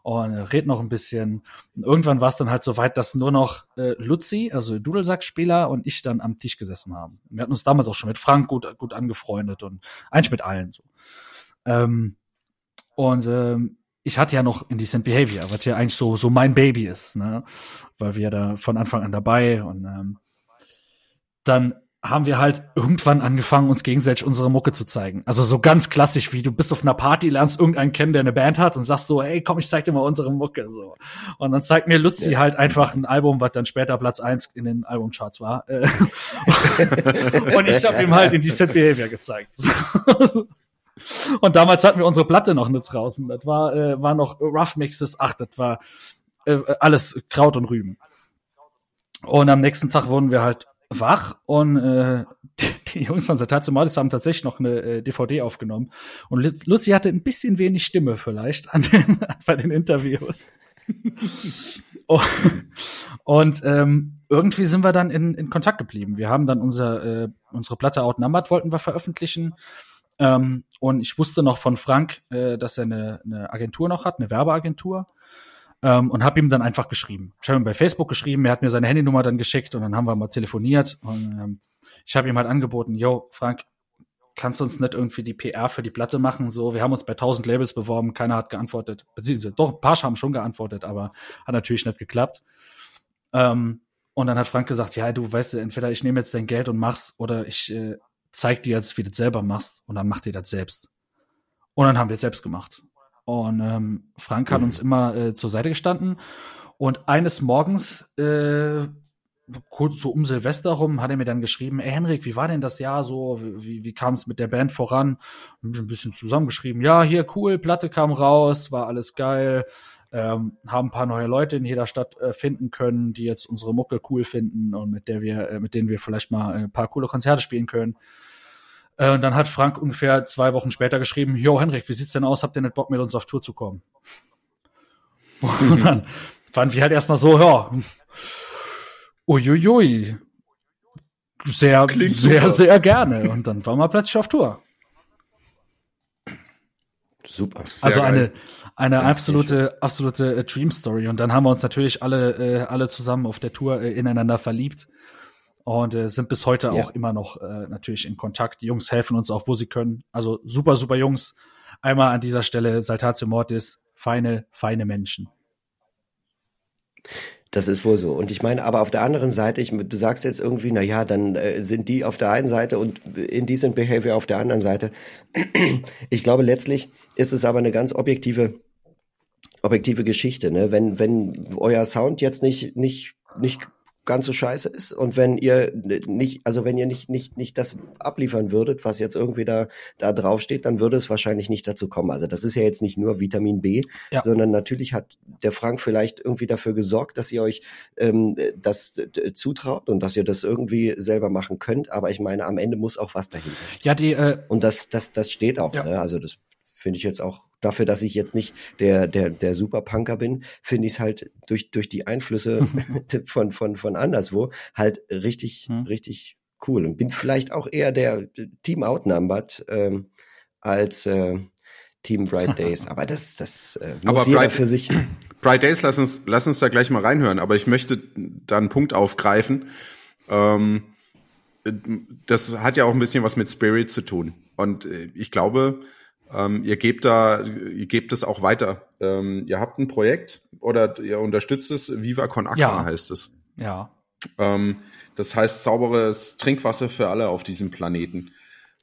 und äh, red noch ein bisschen. Und irgendwann war es dann halt so weit, dass nur noch äh, Luzi, also Dudelsack-Spieler und ich dann am Tisch gesessen haben. Wir hatten uns damals auch schon mit Frank gut, gut angefreundet und eigentlich mit allen so. Ähm, und ähm, ich hatte ja noch Indecent Behavior, was ja eigentlich so, so mein Baby ist, ne? Weil wir da von Anfang an dabei und ähm, dann haben wir halt irgendwann angefangen, uns gegenseitig unsere Mucke zu zeigen. Also so ganz klassisch, wie du bist auf einer Party, lernst irgendeinen kennen, der eine Band hat und sagst so, hey, komm, ich zeig dir mal unsere Mucke, so. Und dann zeigt mir Luzi ja. halt einfach ein Album, was dann später Platz eins in den Albumcharts war. Äh, und ich habe ihm halt in die Set Behavior gezeigt. Und damals hatten wir unsere Platte noch nicht draußen. Das war, äh, war noch Rough Mixes, ach, das war äh, alles Kraut und Rüben. Und am nächsten Tag wurden wir halt wach und äh, die, Jungs von Satazio Modis haben tatsächlich noch eine äh, DVD aufgenommen. Und Lucy hatte ein bisschen wenig Stimme vielleicht an den, bei den Interviews. oh, und ähm, irgendwie sind wir dann in, in Kontakt geblieben. Wir haben dann unser, äh, unsere Platte Outnumbered wollten wir veröffentlichen. Ähm, und ich wusste noch von Frank, äh, dass er eine, eine Agentur noch hat, eine Werbeagentur ähm, und habe ihm dann einfach geschrieben. Ich habe ihm bei Facebook geschrieben, er hat mir seine Handynummer dann geschickt und dann haben wir mal telefoniert und ähm, ich habe ihm halt angeboten, yo, Frank, kannst du uns nicht irgendwie die PR für die Platte machen? So, wir haben uns bei 1000 Labels beworben, keiner hat geantwortet. Beziehungsweise doch, ein paar haben schon geantwortet, aber hat natürlich nicht geklappt. Ähm, und dann hat Frank gesagt, ja, du weißt, entweder ich nehme jetzt dein Geld und mach's oder ich äh, zeig dir jetzt, wie du das selber machst und dann macht ihr das selbst. Und dann haben wir es selbst gemacht. Und ähm, Frank hat uns immer äh, zur Seite gestanden. Und eines Morgens, äh, kurz so um Silvester rum, hat er mir dann geschrieben, ey Henrik, wie war denn das Jahr so? Wie, wie kam es mit der Band voran? Ein bisschen zusammengeschrieben, ja, hier cool, Platte kam raus, war alles geil. Ähm, haben ein paar neue Leute in jeder Stadt äh, finden können, die jetzt unsere Mucke cool finden und mit der wir, äh, mit denen wir vielleicht mal ein paar coole Konzerte spielen können. Äh, und dann hat Frank ungefähr zwei Wochen später geschrieben, Jo, Henrik, wie sieht's denn aus? Habt ihr nicht Bock, mit uns auf Tour zu kommen? Und dann waren wir halt erstmal so, ja, uiuiui, sehr, Klingt sehr, super. sehr gerne. Und dann waren wir plötzlich auf Tour. Super. Sehr also eine, eine absolute, absolute äh, Dream Story. Und dann haben wir uns natürlich alle, äh, alle zusammen auf der Tour äh, ineinander verliebt und äh, sind bis heute ja. auch immer noch äh, natürlich in Kontakt. Die Jungs helfen uns auch, wo sie können. Also super, super Jungs. Einmal an dieser Stelle Saltatio Mortis, feine, feine Menschen. Das ist wohl so. Und ich meine, aber auf der anderen Seite, ich, du sagst jetzt irgendwie, na ja, dann äh, sind die auf der einen Seite und Indecent Behavior auf der anderen Seite. Ich glaube, letztlich ist es aber eine ganz objektive, objektive Geschichte, ne? Wenn, wenn euer Sound jetzt nicht, nicht, nicht ganz so scheiße ist und wenn ihr nicht, also wenn ihr nicht, nicht, nicht das abliefern würdet, was jetzt irgendwie da, da drauf steht, dann würde es wahrscheinlich nicht dazu kommen. Also das ist ja jetzt nicht nur Vitamin B, ja. sondern natürlich hat der Frank vielleicht irgendwie dafür gesorgt, dass ihr euch ähm, das äh, zutraut und dass ihr das irgendwie selber machen könnt. Aber ich meine, am Ende muss auch was dahinter stehen. Ja, die, äh, und das, das, das steht auch. Ja. Ne? Also das finde ich jetzt auch dafür, dass ich jetzt nicht der der der Superpunker bin, finde ich es halt durch durch die Einflüsse von von von anderswo halt richtig hm. richtig cool und bin vielleicht auch eher der Team Outnumbered ähm, als äh, Team Bright Days, aber das das äh, muss aber jeder Bright, für sich. Bright Days, lass uns lass uns da gleich mal reinhören, aber ich möchte da einen Punkt aufgreifen. Ähm, das hat ja auch ein bisschen was mit Spirit zu tun und äh, ich glaube, ähm, ihr gebt da, ihr gebt es auch weiter. Ähm, ihr habt ein Projekt oder ihr unterstützt es. Viva Con Aqua ja. heißt es. Ja. Ähm, das heißt sauberes Trinkwasser für alle auf diesem Planeten.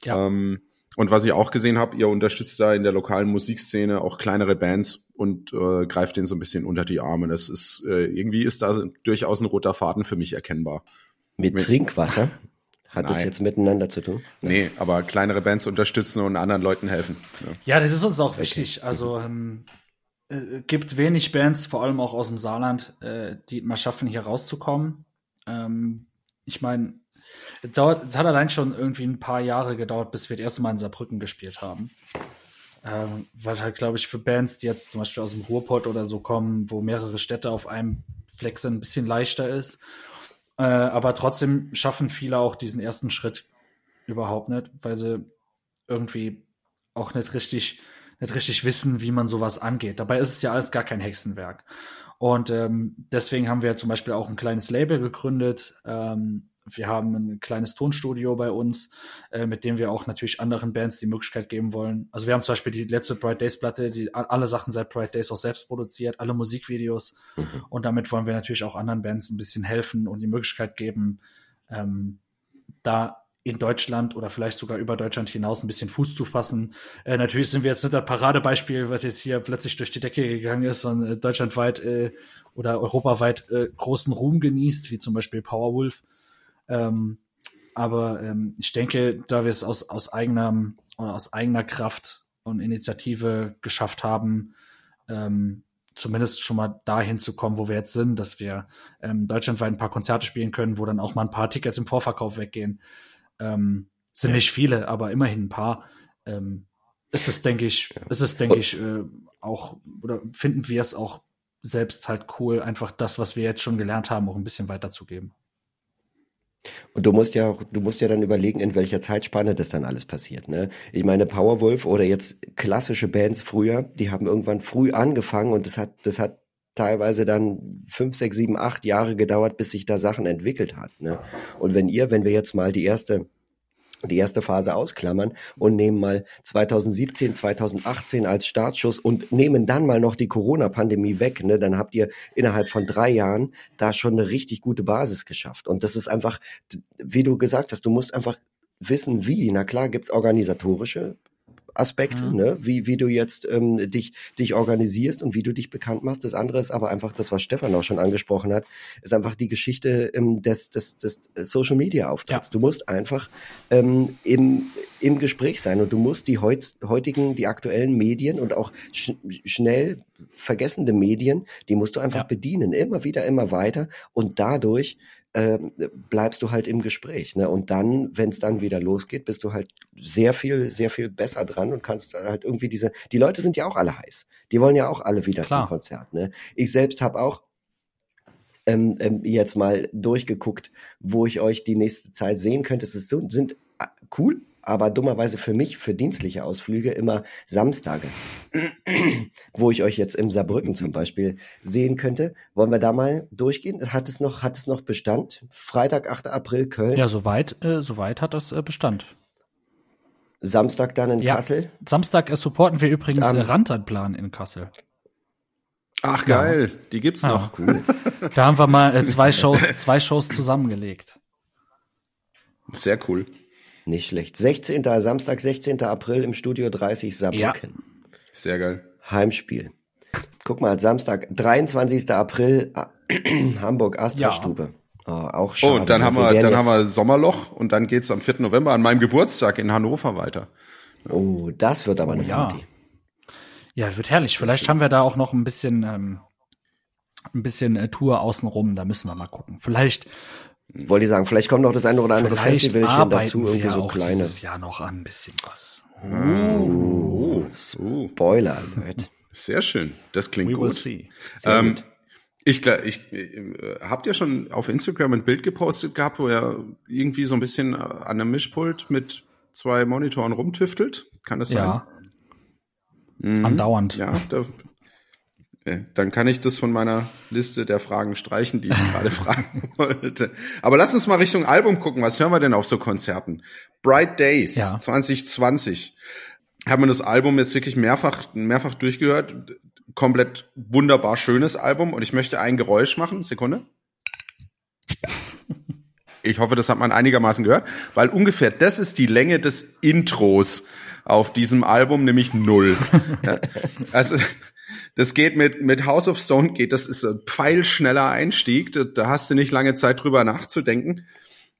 Ja. Ähm, und was ich auch gesehen habe, ihr unterstützt da in der lokalen Musikszene auch kleinere Bands und äh, greift denen so ein bisschen unter die Arme. Das ist äh, irgendwie ist da durchaus ein roter Faden für mich erkennbar. Mit, Mit Trinkwasser? Hat Nein. das jetzt miteinander zu tun? Nee, aber kleinere Bands unterstützen und anderen Leuten helfen. Ja, ja das ist uns auch wichtig. Okay. Also ähm, äh, gibt wenig Bands, vor allem auch aus dem Saarland, äh, die mal schaffen, hier rauszukommen. Ähm, ich meine, Es, hat allein schon irgendwie ein paar Jahre gedauert, bis wir das erste Mal in Saarbrücken gespielt haben. Ähm, weil halt, glaube ich, für Bands, die jetzt zum Beispiel aus dem Ruhrpott oder so kommen, wo mehrere Städte auf einem Fleck sind, ein bisschen leichter ist. Äh, aber trotzdem schaffen viele auch diesen ersten Schritt überhaupt nicht, weil sie irgendwie auch nicht richtig, nicht richtig wissen, wie man sowas angeht. Dabei ist es ja alles gar kein Hexenwerk. Und ähm, deswegen haben wir zum Beispiel auch ein kleines Label gegründet. Ähm, wir haben ein kleines Tonstudio bei uns, äh, mit dem wir auch natürlich anderen Bands die Möglichkeit geben wollen. Also wir haben zum Beispiel die letzte Bright Days Platte, die alle Sachen seit Bright Days auch selbst produziert, alle Musikvideos. Mhm. Und damit wollen wir natürlich auch anderen Bands ein bisschen helfen und die Möglichkeit geben, ähm, da in Deutschland oder vielleicht sogar über Deutschland hinaus ein bisschen Fuß zu fassen. Äh, natürlich sind wir jetzt nicht das Paradebeispiel, was jetzt hier plötzlich durch die Decke gegangen ist und äh, deutschlandweit äh, oder europaweit äh, großen Ruhm genießt, wie zum Beispiel Powerwolf. Ähm, aber ähm, ich denke, da wir es aus, aus eigener oder aus eigener Kraft und Initiative geschafft haben, ähm, zumindest schon mal dahin zu kommen, wo wir jetzt sind, dass wir ähm, deutschlandweit ein paar Konzerte spielen können, wo dann auch mal ein paar Tickets im Vorverkauf weggehen. Ähm, sind ja. nicht viele, aber immerhin ein paar. Ähm, ist es, denke ich, ist es, denke ich, äh, auch, oder finden wir es auch selbst halt cool, einfach das, was wir jetzt schon gelernt haben, auch ein bisschen weiterzugeben. Und du musst ja auch, du musst ja dann überlegen, in welcher Zeitspanne das dann alles passiert, ne? Ich meine, Powerwolf oder jetzt klassische Bands früher, die haben irgendwann früh angefangen und das hat, das hat teilweise dann fünf, sechs, sieben, acht Jahre gedauert, bis sich da Sachen entwickelt hat, ne? Und wenn ihr, wenn wir jetzt mal die erste die erste Phase ausklammern und nehmen mal 2017, 2018 als Startschuss und nehmen dann mal noch die Corona-Pandemie weg, ne, dann habt ihr innerhalb von drei Jahren da schon eine richtig gute Basis geschafft. Und das ist einfach, wie du gesagt hast, du musst einfach wissen, wie. Na klar, gibt's organisatorische Aspekte, mhm. ne? wie, wie du jetzt ähm, dich, dich organisierst und wie du dich bekannt machst. Das andere ist aber einfach das, was Stefan auch schon angesprochen hat, ist einfach die Geschichte ähm, des, des, des Social Media Auftritts. Ja. Du musst einfach ähm, im, im Gespräch sein und du musst die heut, heutigen, die aktuellen Medien und auch sch schnell vergessende Medien, die musst du einfach ja. bedienen, immer wieder, immer weiter und dadurch äh, bleibst du halt im Gespräch. Ne? Und dann, wenn es dann wieder losgeht, bist du halt sehr viel, sehr viel besser dran und kannst halt irgendwie diese. Die Leute sind ja auch alle heiß. Die wollen ja auch alle wieder Klar. zum Konzert. Ne? Ich selbst habe auch ähm, ähm, jetzt mal durchgeguckt, wo ich euch die nächste Zeit sehen könnte. Es ist so, sind äh, cool, aber dummerweise für mich, für dienstliche Ausflüge, immer Samstage, wo ich euch jetzt im Saarbrücken zum Beispiel sehen könnte. Wollen wir da mal durchgehen? Hat es noch, hat es noch Bestand? Freitag, 8. April, Köln? Ja, soweit, äh, soweit hat das äh, Bestand. Samstag dann in ja, Kassel? Samstag äh, supporten wir übrigens Am, äh, Rantanplan in Kassel. Ach geil, ja. die gibt's noch. Cool. da haben wir mal äh, zwei Shows, zwei Shows zusammengelegt. Sehr cool. Nicht schlecht. 16. Samstag, 16. April im Studio 30 Saarbrücken. Ja. Sehr geil. Heimspiel. Guck mal, Samstag, 23. April, Hamburg Astra-Stube. Ja. Oh, auch schade. Oh, und dann haben wir, wir dann haben wir Sommerloch und dann geht's am 4. November an meinem Geburtstag in Hannover weiter. Oh, das wird aber oh, eine Party. Ja, ja wird herrlich. Vielleicht haben wir da auch noch ein bisschen, ähm, ein bisschen äh, Tour außenrum. Da müssen wir mal gucken. Vielleicht wollte ich sagen, vielleicht kommt noch das eine oder andere vielleicht Festivalchen dazu, irgendwie so kleine. Dieses Jahr noch an ein bisschen was. Uh, uh, Spoiler Alert. Sehr schön. Das klingt We gut. Ähm, gut. Ich, ich, äh, habt ihr schon auf Instagram ein Bild gepostet gehabt, wo er irgendwie so ein bisschen äh, an einem Mischpult mit zwei Monitoren rumtüftelt? Kann das ja. sein? Mhm. Andauernd. Ja, da dann kann ich das von meiner Liste der Fragen streichen, die ich gerade fragen wollte. Aber lass uns mal Richtung Album gucken. Was hören wir denn auf so Konzerten? Bright Days ja. 2020. Haben wir das Album jetzt wirklich mehrfach, mehrfach durchgehört. Komplett wunderbar schönes Album. Und ich möchte ein Geräusch machen. Sekunde. Ich hoffe, das hat man einigermaßen gehört, weil ungefähr das ist die Länge des Intros auf diesem Album, nämlich null. also das geht mit, mit House of Stone geht, das ist ein pfeilschneller Einstieg. Da, da hast du nicht lange Zeit drüber nachzudenken.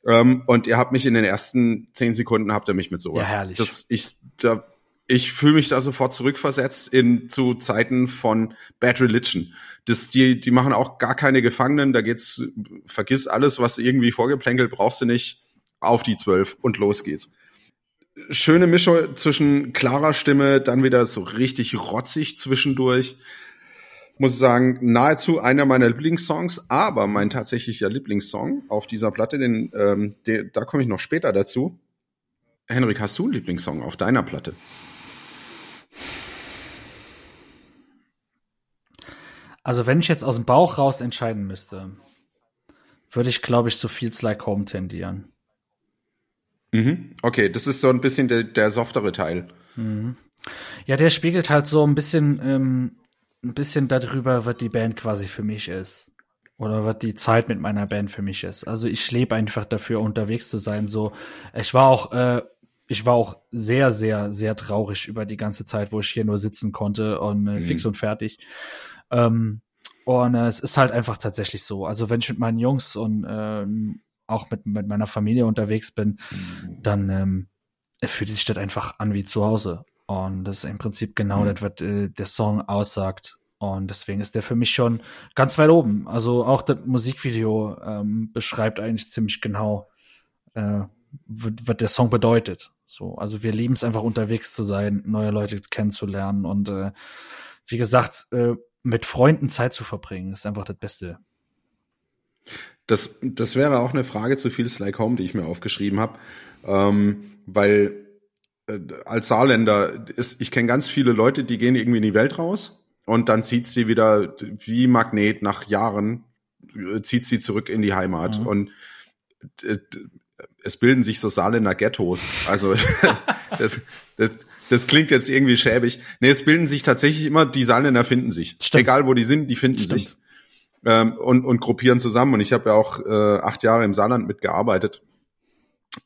Ähm, und ihr habt mich in den ersten zehn Sekunden habt ihr mich mit sowas. Ja, herrlich. Das, ich, da, ich fühle mich da sofort zurückversetzt in zu Zeiten von Bad Religion. Das, die, die machen auch gar keine Gefangenen. Da geht's, vergiss alles, was irgendwie vorgeplänkelt brauchst du nicht. auf die zwölf und los geht's. Schöne Mischung zwischen klarer Stimme, dann wieder so richtig rotzig zwischendurch. Muss sagen, nahezu einer meiner Lieblingssongs, aber mein tatsächlicher Lieblingssong auf dieser Platte, den, ähm, der, da komme ich noch später dazu. Henrik, hast du einen Lieblingssong auf deiner Platte? Also wenn ich jetzt aus dem Bauch raus entscheiden müsste, würde ich, glaube ich, zu Feels Like Home tendieren. Mhm. Okay, das ist so ein bisschen der, der softere Teil. Mhm. Ja, der spiegelt halt so ein bisschen, ähm, ein bisschen darüber, was die Band quasi für mich ist. Oder was die Zeit mit meiner Band für mich ist. Also ich lebe einfach dafür, unterwegs zu sein. So, ich war auch, äh, ich war auch sehr, sehr, sehr traurig über die ganze Zeit, wo ich hier nur sitzen konnte und äh, mhm. fix und fertig. Ähm, und äh, es ist halt einfach tatsächlich so. Also wenn ich mit meinen Jungs und ähm, auch mit, mit meiner Familie unterwegs bin, mhm. dann ähm, fühlt sich das einfach an wie zu Hause. Und das ist im Prinzip genau mhm. das, was äh, der Song aussagt. Und deswegen ist der für mich schon ganz weit oben. Also auch das Musikvideo ähm, beschreibt eigentlich ziemlich genau, äh, was der Song bedeutet. So, also wir lieben es einfach unterwegs zu sein, neue Leute kennenzulernen und äh, wie gesagt, äh, mit Freunden Zeit zu verbringen, ist einfach das Beste. Das, das wäre auch eine Frage zu Feels Like Home, die ich mir aufgeschrieben habe, ähm, weil äh, als Saarländer ist, ich kenne ganz viele Leute, die gehen irgendwie in die Welt raus und dann zieht sie wieder wie Magnet nach Jahren äh, zieht sie zurück in die Heimat mhm. und äh, es bilden sich so Saarländer Ghettos. Also das, das, das klingt jetzt irgendwie schäbig. Nee, es bilden sich tatsächlich immer, die Saarländer finden sich. Stimmt. Egal wo die sind, die finden Stimmt. sich. Ähm, und, und gruppieren zusammen. Und ich habe ja auch äh, acht Jahre im Saarland mitgearbeitet.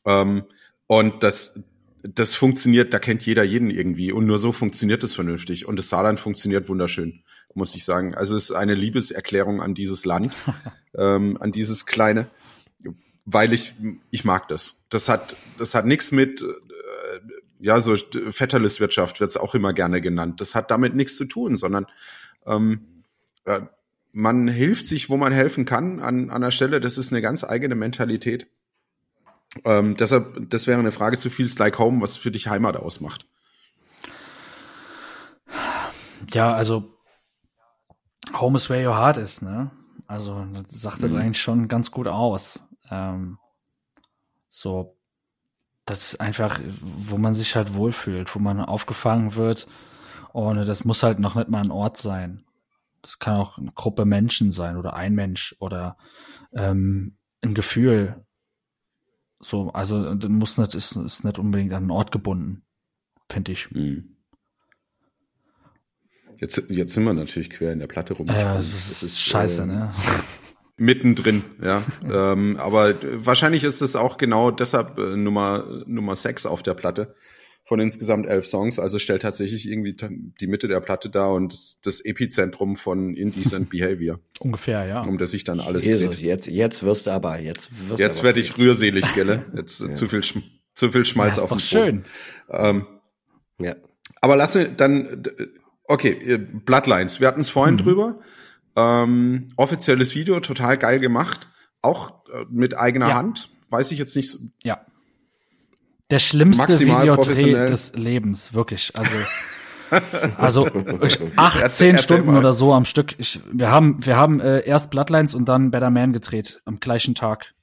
Ähm, und das, das funktioniert, da kennt jeder jeden irgendwie. Und nur so funktioniert es vernünftig. Und das Saarland funktioniert wunderschön, muss ich sagen. Also es ist eine Liebeserklärung an dieses Land, ähm, an dieses kleine, weil ich, ich mag das. Das hat, das hat nichts mit, äh, ja, so Vetterleswirtschaft wird es auch immer gerne genannt. Das hat damit nichts zu tun, sondern ähm, äh, man hilft sich, wo man helfen kann an, an der Stelle. Das ist eine ganz eigene Mentalität. Ähm, deshalb, das wäre eine Frage zu Feels Like Home, was für dich Heimat ausmacht. Ja, also Home is where your heart is, ne? Also das sagt das mhm. eigentlich schon ganz gut aus. Ähm, so das ist einfach, wo man sich halt wohlfühlt, wo man aufgefangen wird. Und das muss halt noch nicht mal ein Ort sein. Das kann auch eine Gruppe Menschen sein oder ein Mensch oder ähm, ein Gefühl. So, also muss nicht, ist, ist nicht unbedingt an einen Ort gebunden, finde ich. Mhm. Jetzt, jetzt sind wir natürlich quer in der Platte rum. Ja, das ist, das ist scheiße, äh, ne? mittendrin, ja. ähm, aber wahrscheinlich ist es auch genau deshalb äh, Nummer Nummer sechs auf der Platte von insgesamt elf Songs. Also stellt tatsächlich irgendwie die Mitte der Platte dar und das, das Epizentrum von Indecent Behavior. Ungefähr, ja. Um das sich dann alles Jesus, dreht. Jetzt, jetzt wirst du aber jetzt. Wirst jetzt werde ich rührselig, gelle. Jetzt ja. zu viel zu viel Schmalz ja, auf dem Boden. schön. Ähm, ja. Aber lasse dann okay äh, Bloodlines. Wir hatten es vorhin mhm. drüber. Ähm, offizielles Video, total geil gemacht. Auch äh, mit eigener ja. Hand. Weiß ich jetzt nicht. Ja. Der schlimmste Videodreh des Lebens, wirklich. Also, also 18 Stunden oder so am Stück. Ich, wir haben, wir haben äh, erst Bloodlines und dann Better Man gedreht am gleichen Tag.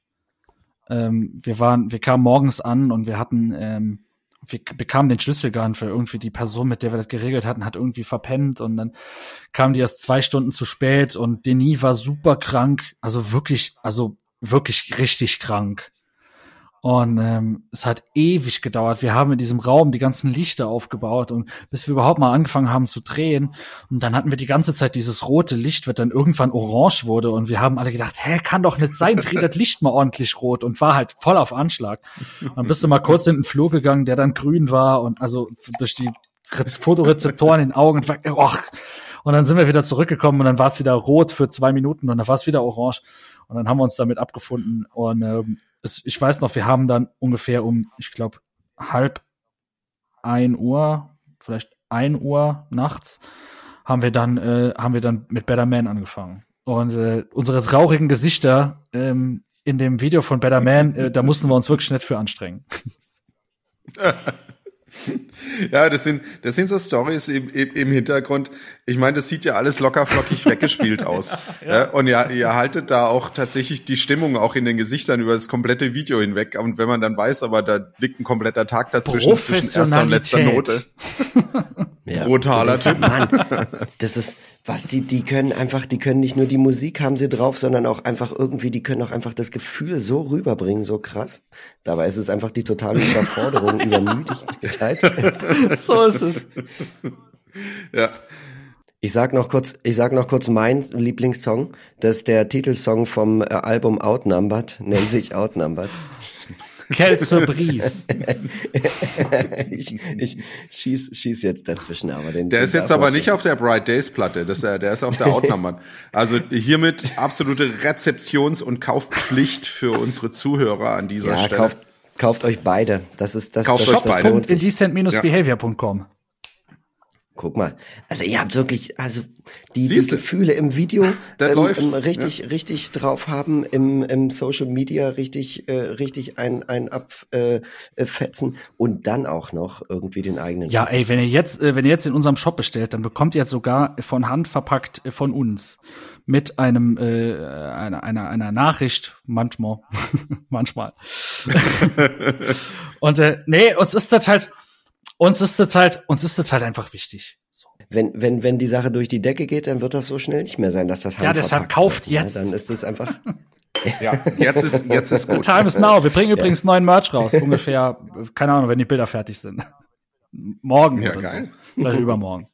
Ähm, wir waren, wir kamen morgens an und wir hatten ähm, wir bekamen den Schlüssel gar nicht, weil irgendwie die Person, mit der wir das geregelt hatten, hat irgendwie verpennt und dann kamen die erst zwei Stunden zu spät und Denis war super krank, also wirklich, also wirklich richtig krank. Und ähm, es hat ewig gedauert. Wir haben in diesem Raum die ganzen Lichter aufgebaut und bis wir überhaupt mal angefangen haben zu drehen. Und dann hatten wir die ganze Zeit dieses rote Licht, wird dann irgendwann orange wurde. Und wir haben alle gedacht, hä, kann doch nicht sein, dreh das Licht mal ordentlich rot und war halt voll auf Anschlag. Und dann bist du mal kurz in den Flur gegangen, der dann grün war und also durch die Fotorezeptoren in den Augen. Und, och, und dann sind wir wieder zurückgekommen und dann war es wieder rot für zwei Minuten und dann war es wieder orange. Und dann haben wir uns damit abgefunden. Und ähm, es, ich weiß noch, wir haben dann ungefähr um, ich glaube, halb ein Uhr, vielleicht ein Uhr nachts, haben wir dann, äh, haben wir dann mit Better Man angefangen. Und äh, unsere traurigen Gesichter ähm, in dem Video von Better Man, äh, da mussten wir uns wirklich nicht für anstrengen. Ja, das sind, das sind so Stories im, im, im Hintergrund. Ich meine, das sieht ja alles locker flockig weggespielt aus. ja. Und ja, ihr haltet da auch tatsächlich die Stimmung auch in den Gesichtern über das komplette Video hinweg. Und wenn man dann weiß, aber da liegt ein kompletter Tag dazwischen zwischen erster und letzter Note. Ja. Brutaler Typ. Mann, das ist, was die, die können einfach, die können nicht nur die Musik haben sie drauf, sondern auch einfach irgendwie, die können auch einfach das Gefühl so rüberbringen, so krass. Dabei ist es einfach die totale Überforderung, Übermüdigkeit. so ist es. Ja. Ich sag noch kurz, ich sag noch kurz mein Lieblingssong. Das ist der Titelsong vom äh, Album Outnumbered, nennt sich Outnumbered. Quelle Surprise. ich, ich schieß, schieß jetzt dazwischen, aber den. Der den ist jetzt aber nicht auf der Bright Days Platte, das, ist, der ist auf der Outnumbered. Also hiermit absolute Rezeptions- und Kaufpflicht für unsere Zuhörer an dieser Ja, Stelle. kauft, kauft euch beide. Das ist das. Kauft das, euch das beide. lohnt sich. Indecent-behavior.com. Guck mal, also ihr habt wirklich, also die, die. Gefühle im Video ähm, läuft, ähm, richtig, richtig drauf haben, im, im Social Media richtig, äh, richtig ein, ein abfetzen äh, fetzen und dann auch noch irgendwie den eigenen. Ja, ey, wenn ihr jetzt, äh, wenn ihr jetzt in unserem Shop bestellt, dann bekommt ihr jetzt sogar von Hand verpackt äh, von uns mit einem äh, einer, einer einer Nachricht manchmal manchmal und äh, nee uns ist das halt uns ist das halt uns ist das halt einfach wichtig so. Wenn, wenn, wenn die Sache durch die Decke geht, dann wird das so schnell nicht mehr sein, dass das Ja, deshalb kauft wird, ne? jetzt. Dann ist es einfach. Ja, jetzt ist, jetzt ist gut. Time is now wir bringen übrigens neuen Merch raus ungefähr äh, keine Ahnung wenn die Bilder fertig sind morgen Ja, oder geil. so vielleicht übermorgen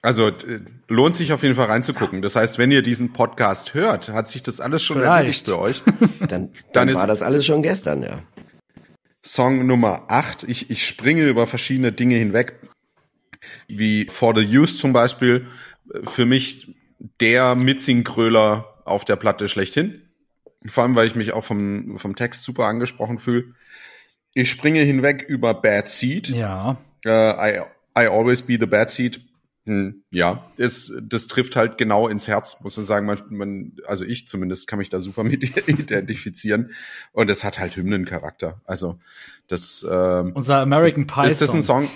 Also äh, lohnt sich auf jeden Fall reinzugucken. Das heißt, wenn ihr diesen Podcast hört, hat sich das alles schon Vielleicht. erledigt für euch. Dann, dann, Dann ist- war das alles schon gestern, ja. Song Nummer 8. Ich, ich springe über verschiedene Dinge hinweg, wie For the Youth zum Beispiel. Für mich der Mitsing-Kröler auf der Platte schlechthin. Vor allem, weil ich mich auch vom, vom Text super angesprochen fühle. Ich springe hinweg über Bad Seed. ja Äh, I, I always be the bad seed. Hm, ja, das, das trifft halt genau ins Herz, muss ich sagen. Man, man, also ich zumindest kann mich da super mit identifizieren. Und es hat halt Hymnencharakter. Also das ähm, unser American Pie ist das ein Song.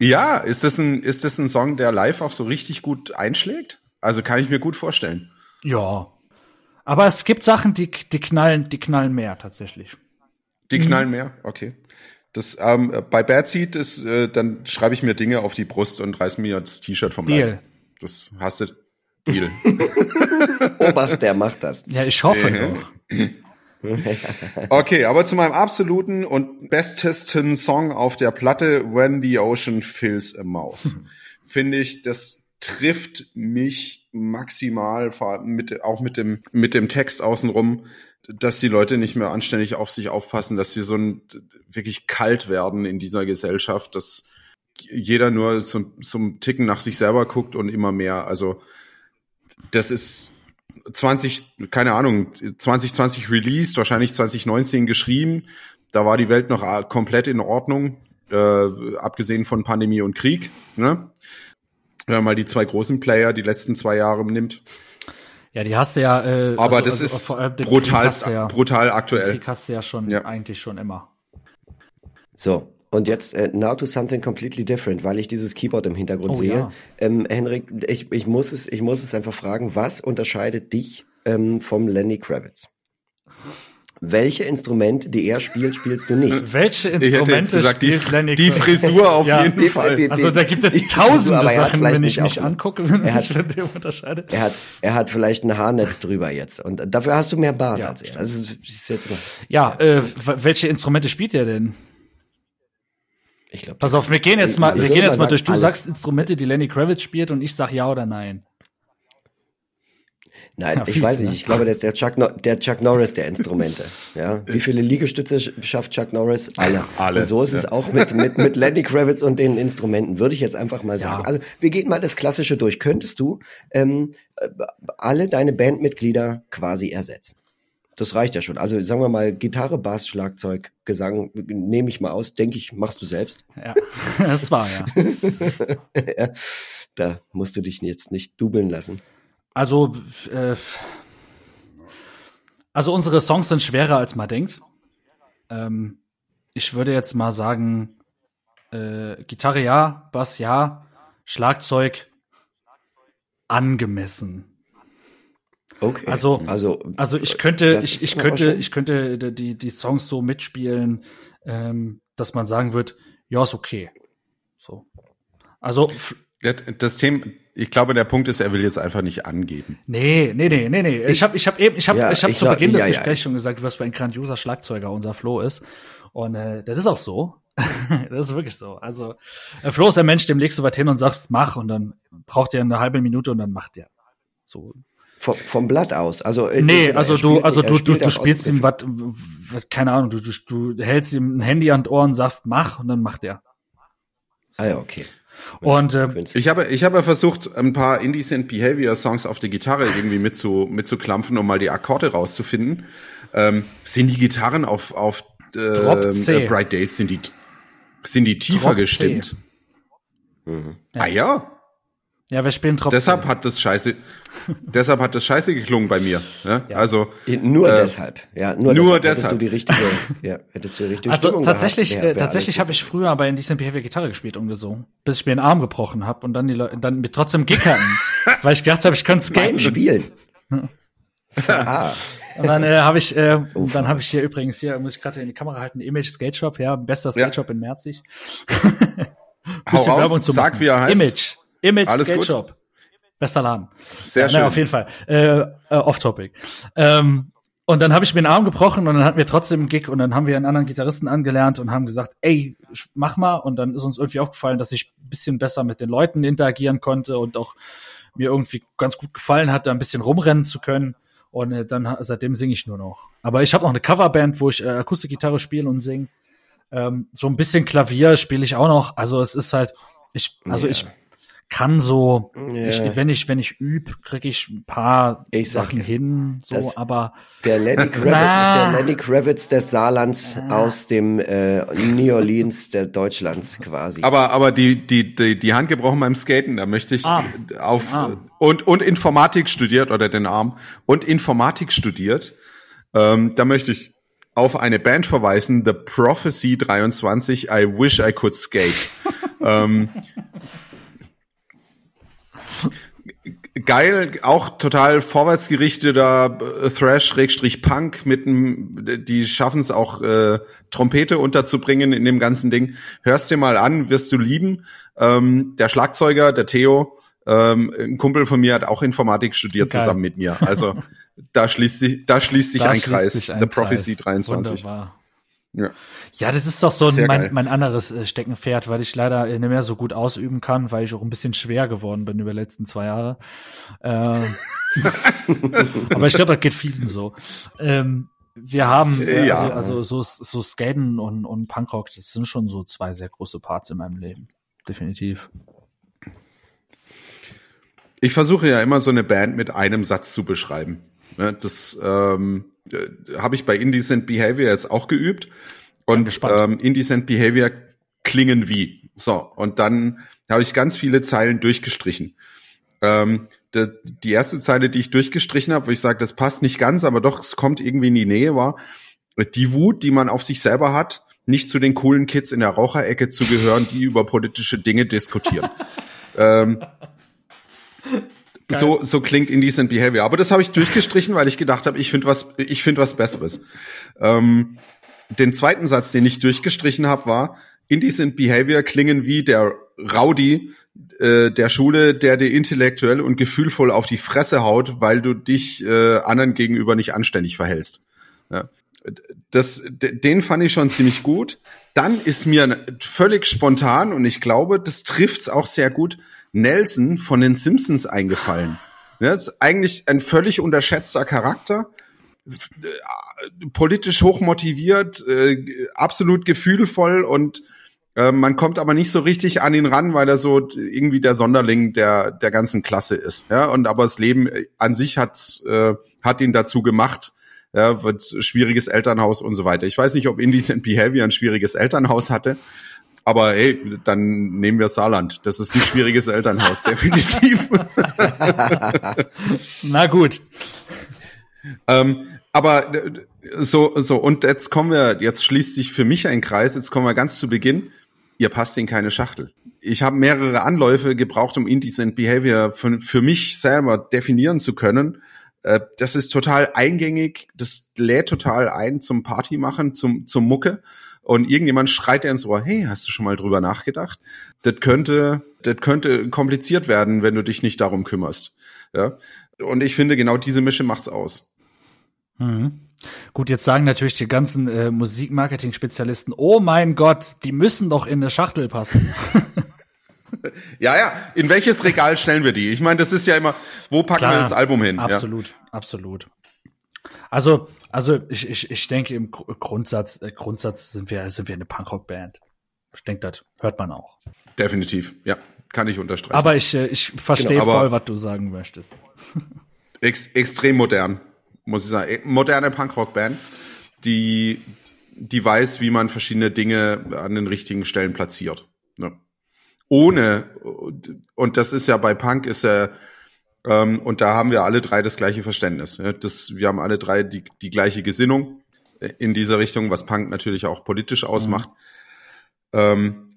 Ja, ist das ein, ist das ein Song, der live auch so richtig gut einschlägt? Also kann ich mir gut vorstellen. Ja. Aber es gibt Sachen, die, die knallen, die knallen mehr tatsächlich. Die knallen mehr, okay. Das ähm, bei Bad Seed ist, äh, dann schreibe ich mir Dinge auf die Brust und reiß mir das T-Shirt vom Deal. Leib. Das hast du. Deal. Obacht, der macht das. Ja, ich hoffe Äh. doch. Okay, aber zu meinem absoluten und bestesten Song auf der Platte, When the Ocean Fills a Mouth, finde ich, das trifft mich maximal, vor allem mit, auch mit dem, mit dem Text außenrum, dass die Leute nicht mehr anständig auf sich aufpassen, dass sie so ein, wirklich kalt werden in dieser Gesellschaft, dass jeder nur so, so einen Ticken nach sich selber guckt und immer mehr. Also, das ist 20, keine Ahnung, 2020 released, wahrscheinlich 2019 geschrieben. Da war die Welt noch komplett in Ordnung, äh, abgesehen von Pandemie und Krieg. Ne? Wenn man mal die zwei großen Player die letzten zwei Jahre nimmt. Ja, die hast du ja. Äh, Aber also- das also ist den brutal, ja, brutal aktuell. Krieg hast du ja schon Ja. eigentlich schon immer. So, und jetzt äh, now to something completely different, weil ich dieses Keyboard im Hintergrund Oh, sehe. ja. Ähm, Henrik, ich, ich, muss es, ich muss es einfach fragen, was unterscheidet dich ähm, vom Lenny Kravitz? Welche Instrumente, die er spielt, spielst du nicht? Welche Ich Instrumente gesagt, die, spielt Lenny die? Frisur auf Ja, jeden die- Fall. die- Also da gibt es ja Die- tausende er hat Sachen, vielleicht wenn ich nicht mich angucke, wenn er ich hat- von dem unterscheide. Er hat, er hat vielleicht ein Haarnetz drüber jetzt und dafür hast du mehr Bart Ja, als er. Also, das ist jetzt mal, Ja, äh, w- welche Instrumente spielt er denn? ich glaube, Pass auf, wir gehen jetzt mal, Alles. wir gehen jetzt mal durch. Du alles. sagst Instrumente, die Lenny Kravitz spielt und ich sag ja oder nein. Nein, Ja, ich fies, weiß ne? nicht. Ich glaube, das ist der Chuck, no der Chuck Norris der Instrumente. Ja, wie viele Liegestütze sch- schafft Chuck Norris? Alle. Alle, Und so ist es ja. auch mit mit mit Lenny Kravitz und den Instrumenten. Würde ich jetzt einfach mal sagen. Ja. Also wir gehen mal das Klassische durch. Könntest du ähm, äh, alle deine Bandmitglieder quasi ersetzen? Das reicht ja schon. Also sagen wir mal Gitarre, Bass, Schlagzeug, Gesang. Nehme ich mal aus. Denke ich, machst du selbst. Ja, das war ja. ja, da musst du dich jetzt nicht dubeln lassen. Also, äh, Also unsere Songs sind schwerer, als man denkt. Ähm, ich würde jetzt mal sagen, äh, Gitarre ja, Bass ja, Schlagzeug angemessen. Okay. Also, also, also ich könnte, ich, ich könnte, ich könnte die, die Songs so mitspielen, ähm, dass man sagen wird, ja, ist okay. So. Also, Das Thema, ich glaube, der Punkt ist, er will jetzt einfach nicht angeben. nee, nee, nee, nee, nee. Ich habe ich hab eben, ich habe Ja, ich hab ich zu sag- Beginn des ja, ja. Gesprächs schon gesagt, was für ein grandioser Schlagzeuger unser Flo ist. Und äh, das ist auch so. das ist wirklich so. Also, äh, Flo ist ein Mensch, dem legst du was hin und sagst, mach, und dann braucht er eine halbe Minute und dann macht er. So, vom, vom Blatt aus. Also, äh, Nee, er also spielt- du, also du, du, du spielst ihm was, keine Ahnung, du, du, du hältst ihm ein Handy an den Ohr und sagst, mach, und dann macht er. Ah ja, okay. Und äh. Ich habe, ich habe versucht, ein paar Indecent Behavior Songs auf die Gitarre irgendwie mitzu, mitzuklampfen, um mal die Akkorde rauszufinden. Ähm, sind die Gitarren auf, auf ähm, äh, Bright Days, sind die, sind die tiefer gestimmt? Mhm. Ah ja, ja, wir spielen Trop deshalb hat das scheiße, deshalb hat das scheiße geklungen bei mir. Ne? Also, Nur Äh, deshalb. Ja, nur, nur deshalb. Hättest deshalb. du die richtige, ja, hättest du die richtige Also Stimmung tatsächlich, gehabt, wär- äh, wär tatsächlich habe ich früher bei Indecent Behavior Gitarre gespielt und gesungen, bis ich mir den Arm gebrochen habe und dann die Leute, dann mit trotzdem hatten, weil ich gedacht habe, ich könnte beim skaten. Spielen. ah, Und dann äh, habe ich, äh, dann habe ich hier übrigens hier muss ich gerade in die Kamera halten, Image Skate Shop, ja, bester Skate Shop in Merzig. hau Bisschen Werbung raus, zu sag, machen. wie er heißt. Image, Image Alles Skate gut. Shop, bester Laden. Sehr ja, schön. Na, auf jeden Fall. Äh, äh, Off-Topic. Ähm, und dann habe ich mir den Arm gebrochen und dann hatten wir trotzdem einen Gig und dann haben wir einen anderen Gitarristen angelernt und haben gesagt, ey, mach mal. Und dann ist uns irgendwie aufgefallen, dass ich ein bisschen besser mit den Leuten interagieren konnte und auch mir irgendwie ganz gut gefallen hat, da ein bisschen rumrennen zu können. Und äh, dann seitdem singe ich nur noch. Aber ich habe noch eine Coverband, wo ich äh, Akustikgitarre spiele und singe. Ähm, so ein bisschen Klavier spiele ich auch noch. Also es ist halt, ich, also Ja. ich kann so, Ja. ich, wenn ich, wenn ich üb, kriege ich ein paar Ich sag Sachen ja, hin, so, das- aber der Lenny Kravitz, Ah. der Lenny Kravitz des Saarlands aus dem äh, New Orleans der Deutschlands quasi. Aber, aber die, die, die, die Hand gebrochen beim Skaten, da möchte ich Arm. auf, Arm. und, und Informatik studiert, oder den Arm, und Informatik studiert, ähm, da möchte ich auf eine Band verweisen, The Prophecy 23, I Wish I Could Skate. ähm, geil, auch total vorwärtsgerichteter äh, Thrash-Punk mit einem, die schaffen es auch äh, Trompete unterzubringen in dem ganzen Ding. Hörst dir mal an, wirst du lieben. Ähm, der Schlagzeuger, der Theo, ähm, ein Kumpel von mir hat auch Informatik studiert Geil. zusammen mit mir. Also da schließt sich, da schließt sich da ein schließt Kreis. sich ein The Prophecy Kreis. 23. Wunderbar. Ja. Ja, das ist doch so geil. mein, mein anderes äh, Steckenpferd, weil ich leider äh, nicht mehr so gut ausüben kann, weil ich auch ein bisschen schwer geworden bin über die letzten zwei Jahre. Ähm, aber ich glaube, das geht vielen so. Ähm, wir haben, äh, Ja. also, also so, so Skaten und, und Punkrock, das sind schon so zwei sehr große Parts in meinem Leben. Definitiv. Ich versuche ja immer so eine Band mit einem Satz zu beschreiben. Ne, Das ähm, äh, habe ich bei Indecent Behavior jetzt auch geübt. Und ähm, Indecent Behavior klingen wie. So, und dann habe ich ganz viele Zeilen durchgestrichen. Ähm, die, die erste Zeile, die ich durchgestrichen habe, wo ich sage, das passt nicht ganz, aber doch, es kommt irgendwie in die Nähe, war die Wut, die man auf sich selber hat, nicht zu den coolen Kids in der Raucherecke zu gehören, die über politische Dinge diskutieren. ähm, so, so klingt Indecent Behavior. Aber das habe ich durchgestrichen, weil ich gedacht habe, ich finde was, ich finde was Besseres. Ähm, den zweiten Satz, den ich durchgestrichen habe, war, Indecent Behavior klingen wie der Rowdy äh, der Schule, der dir intellektuell und gefühlvoll auf die Fresse haut, weil du dich äh, anderen gegenüber nicht anständig verhältst. Ja. Das, den fand ich schon ziemlich gut. Dann ist mir völlig spontan und ich glaube, das trifft's auch sehr gut. Nelson von den Simpsons eingefallen. Das ist eigentlich ein völlig unterschätzter Charakter politisch hochmotiviert, äh, absolut gefühlvoll und äh, man kommt aber nicht so richtig an ihn ran, weil er so irgendwie der Sonderling der der ganzen Klasse ist. Ja, und aber das Leben an sich hat äh, hat ihn dazu gemacht. Ja, wird schwieriges Elternhaus und so weiter. Ich weiß nicht, ob Indecent Behavior ein schwieriges Elternhaus hatte, aber hey, dann nehmen wir Saarland. Das ist ein schwieriges Elternhaus, definitiv. Na gut. Ähm, Aber äh, so, so, und jetzt kommen wir, jetzt schließt sich für mich ein Kreis, jetzt kommen wir ganz zu Beginn. Ihr passt in keine Schachtel. Ich habe mehrere Anläufe gebraucht, um Indecent Behavior für, für mich selber definieren zu können. Äh, das ist total eingängig, das lädt total ein zum Party machen, zum, zum Mucke. Und irgendjemand schreit dir ins Ohr, hey, hast du schon mal drüber nachgedacht? Das könnte, das könnte kompliziert werden, wenn du dich nicht darum kümmerst. Ja. Und ich finde, genau diese Mische macht's aus. Mhm. Gut, jetzt sagen natürlich die ganzen äh, Musikmarketing-Spezialisten, oh mein Gott, die müssen doch in eine Schachtel passen. ja, ja, in welches Regal stellen wir die? Ich meine, das ist ja immer, wo packen Klar, wir das Album hin? Absolut, ja. absolut. Also, also ich, ich, ich denke im Grundsatz, äh, Grundsatz sind wir, sind wir eine Punkrock-Band. Ich denke, das hört man auch. Definitiv, ja, kann ich unterstreichen. Aber ich, äh, ich verstehe genau, voll, was du sagen möchtest. Ex extrem modern muss ich sagen. Äh, moderne Punkrock-Band, die, die weiß, wie man verschiedene Dinge an den richtigen Stellen platziert. Ne? Ohne, und das ist ja bei Punk ist ja, ähm, und da haben wir alle drei das gleiche Verständnis. Ne? Das, wir haben alle drei die, die gleiche Gesinnung in dieser Richtung, was Punk natürlich auch politisch ausmacht. Mhm. Ähm,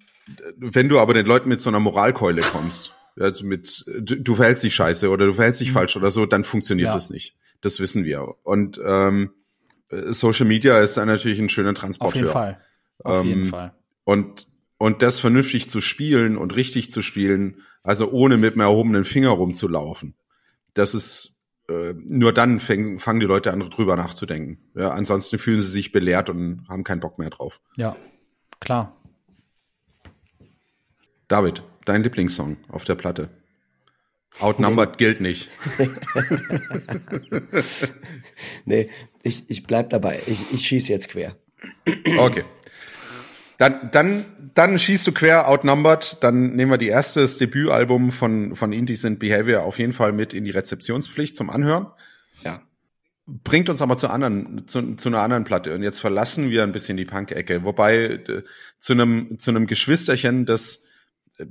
wenn du aber den Leuten mit so einer Moralkeule kommst, also mit du, du verhältst dich scheiße oder du verhältst dich mhm. falsch oder so, dann funktioniert ja. das nicht. Das wissen wir. Und ähm, Social Media ist dann natürlich ein schöner Transporteur. Auf jeden Fall. Auf ähm, jeden Fall. Und, und das vernünftig zu spielen und richtig zu spielen, also ohne mit einem erhobenen Finger rumzulaufen, das ist äh, nur dann fäng, fangen die Leute an, drüber nachzudenken. Ja, ansonsten fühlen sie sich belehrt und haben keinen Bock mehr drauf. Ja, klar. David, dein Lieblingssong auf der Platte? Outnumbered gilt nicht. nee, ich, ich bleib dabei. Ich, ich schieß jetzt quer. Okay. Dann, dann, dann schießt du quer Outnumbered. Dann nehmen wir die erste, das Debütalbum von, von Indecent Behavior auf jeden Fall mit in die Rezeptionspflicht zum Anhören. Ja. Bringt uns aber zu anderen, zu, zu einer anderen Platte. Und jetzt verlassen wir ein bisschen die Punk-Ecke. Wobei, zu einem, zu einem Geschwisterchen, das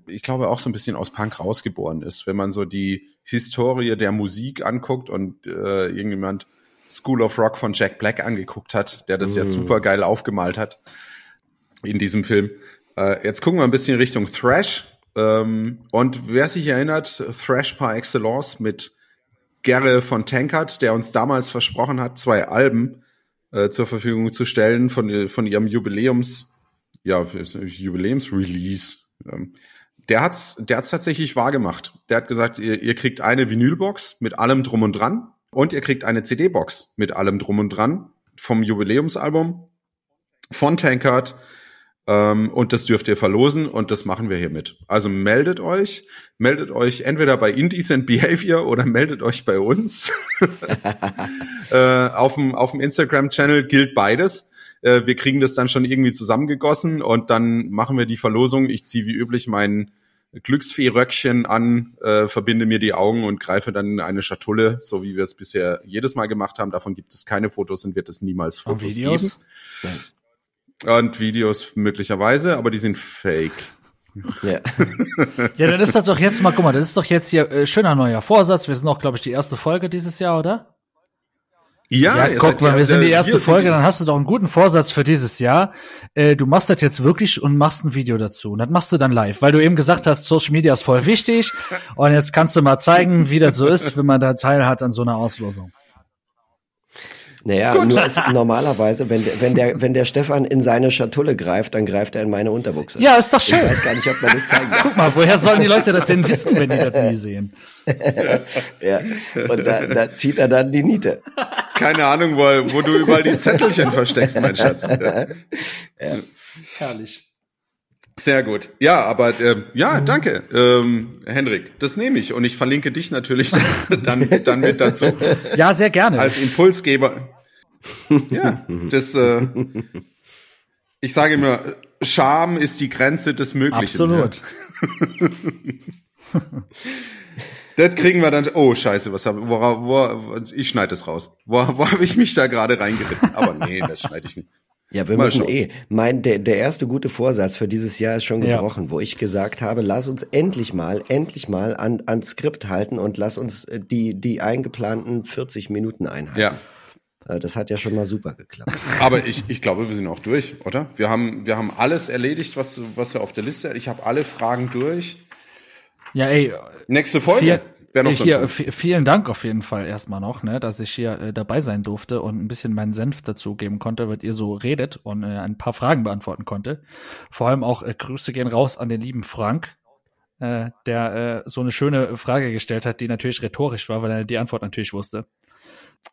ich glaube, auch so ein bisschen aus Punk rausgeboren ist. Wenn man so die Historie der Musik anguckt und äh, irgendjemand School of Rock von Jack Black angeguckt hat, der das mm. ja super geil aufgemalt hat in diesem Film. Äh, jetzt gucken wir ein bisschen Richtung Thrash. Ähm, und wer sich erinnert, Thrash par excellence mit Gerre von Tankard, der uns damals versprochen hat, zwei Alben äh, zur Verfügung zu stellen von, von ihrem Jubiläums, ja, Jubiläumsrelease. Ähm, der hat's, der hat's tatsächlich wahr gemacht. Der hat gesagt, ihr, ihr kriegt eine Vinylbox mit allem drum und dran und ihr kriegt eine CD-Box mit allem drum und dran vom Jubiläumsalbum von Tankard. Ähm, und das dürft ihr verlosen und das machen wir hiermit. Also meldet euch, meldet euch entweder bei Indecent Behavior oder meldet euch bei uns. äh, auf dem, auf dem Instagram-Channel gilt beides. Äh, wir kriegen das dann schon irgendwie zusammengegossen und dann machen wir die Verlosung. Ich ziehe wie üblich mein Glücksfee-Röckchen an, äh, verbinde mir die Augen und greife dann in eine Schatulle, so wie wir es bisher jedes Mal gemacht haben. Davon gibt es keine Fotos und wird es niemals Fotos geben. Und Videos möglicherweise, aber die sind fake. Ja. ja, dann ist das doch jetzt mal, guck mal, das ist doch jetzt hier äh, schöner neuer Vorsatz. Wir sind auch, glaube ich, die erste Folge dieses Jahr, oder? Ja, ja guck mal, wir sind die erste Folge, dann hast du doch einen guten Vorsatz für dieses Jahr. Äh, du machst das jetzt wirklich und machst ein Video dazu. Und das machst du dann live, weil du eben gesagt hast, Social Media ist voll wichtig. Und jetzt kannst du mal zeigen, wie das so ist, wenn man da teil hat an so einer Auslosung. Naja, nur ist, normalerweise, wenn der, wenn der, wenn der Stefan in seine Schatulle greift, dann greift er in meine Unterbuchse. Ja, ist doch schön. Ich weiß gar nicht, ob man das zeigen kann. Guck mal, woher sollen die Leute das denn wissen, wenn die das nie sehen? ja, und da, da zieht er dann die Niete. Keine Ahnung, wo, wo du überall die Zettelchen versteckst, mein Schatz. Ja. ja. Herrlich. Sehr gut. Ja, aber äh, ja, danke, ähm, Henrik. Das nehme ich und ich verlinke dich natürlich dann, dann mit dazu. Ja, sehr gerne. Als Impulsgeber. Ja, das. Äh, ich sage immer, Scham ist die Grenze des Möglichen. Absolut. Ja. das kriegen wir dann. Oh Scheiße, was habe wo, wo, ich schneide das raus. Wo, wo habe ich mich da gerade reingeritten? Aber nee, das schneide ich nicht. Ja, wir Mal müssen schauen. eh. Mein, der, der erste gute Vorsatz für dieses Jahr ist schon gebrochen, ja. wo ich gesagt habe, lass uns endlich mal, endlich mal an, an Skript halten und lass uns äh, die, die eingeplanten 40 Minuten einhalten. Ja. Äh, Das hat ja schon mal super geklappt. Aber ich, ich glaube, wir sind auch durch, oder? Wir haben, wir haben alles erledigt, was, was wir auf der Liste. Ich habe alle Fragen durch. Ja, ey, Nächste Folge. Viel, Wäre noch äh, so hier, vielen Dank auf jeden Fall erstmal noch, ne, dass ich hier äh, dabei sein durfte und ein bisschen meinen Senf dazu geben konnte, weil ihr so redet und äh, ein paar Fragen beantworten konnte. Vor allem auch äh, Grüße gehen raus an den lieben Frank, äh, der äh, so eine schöne Frage gestellt hat, die natürlich rhetorisch war, weil er die Antwort natürlich wusste.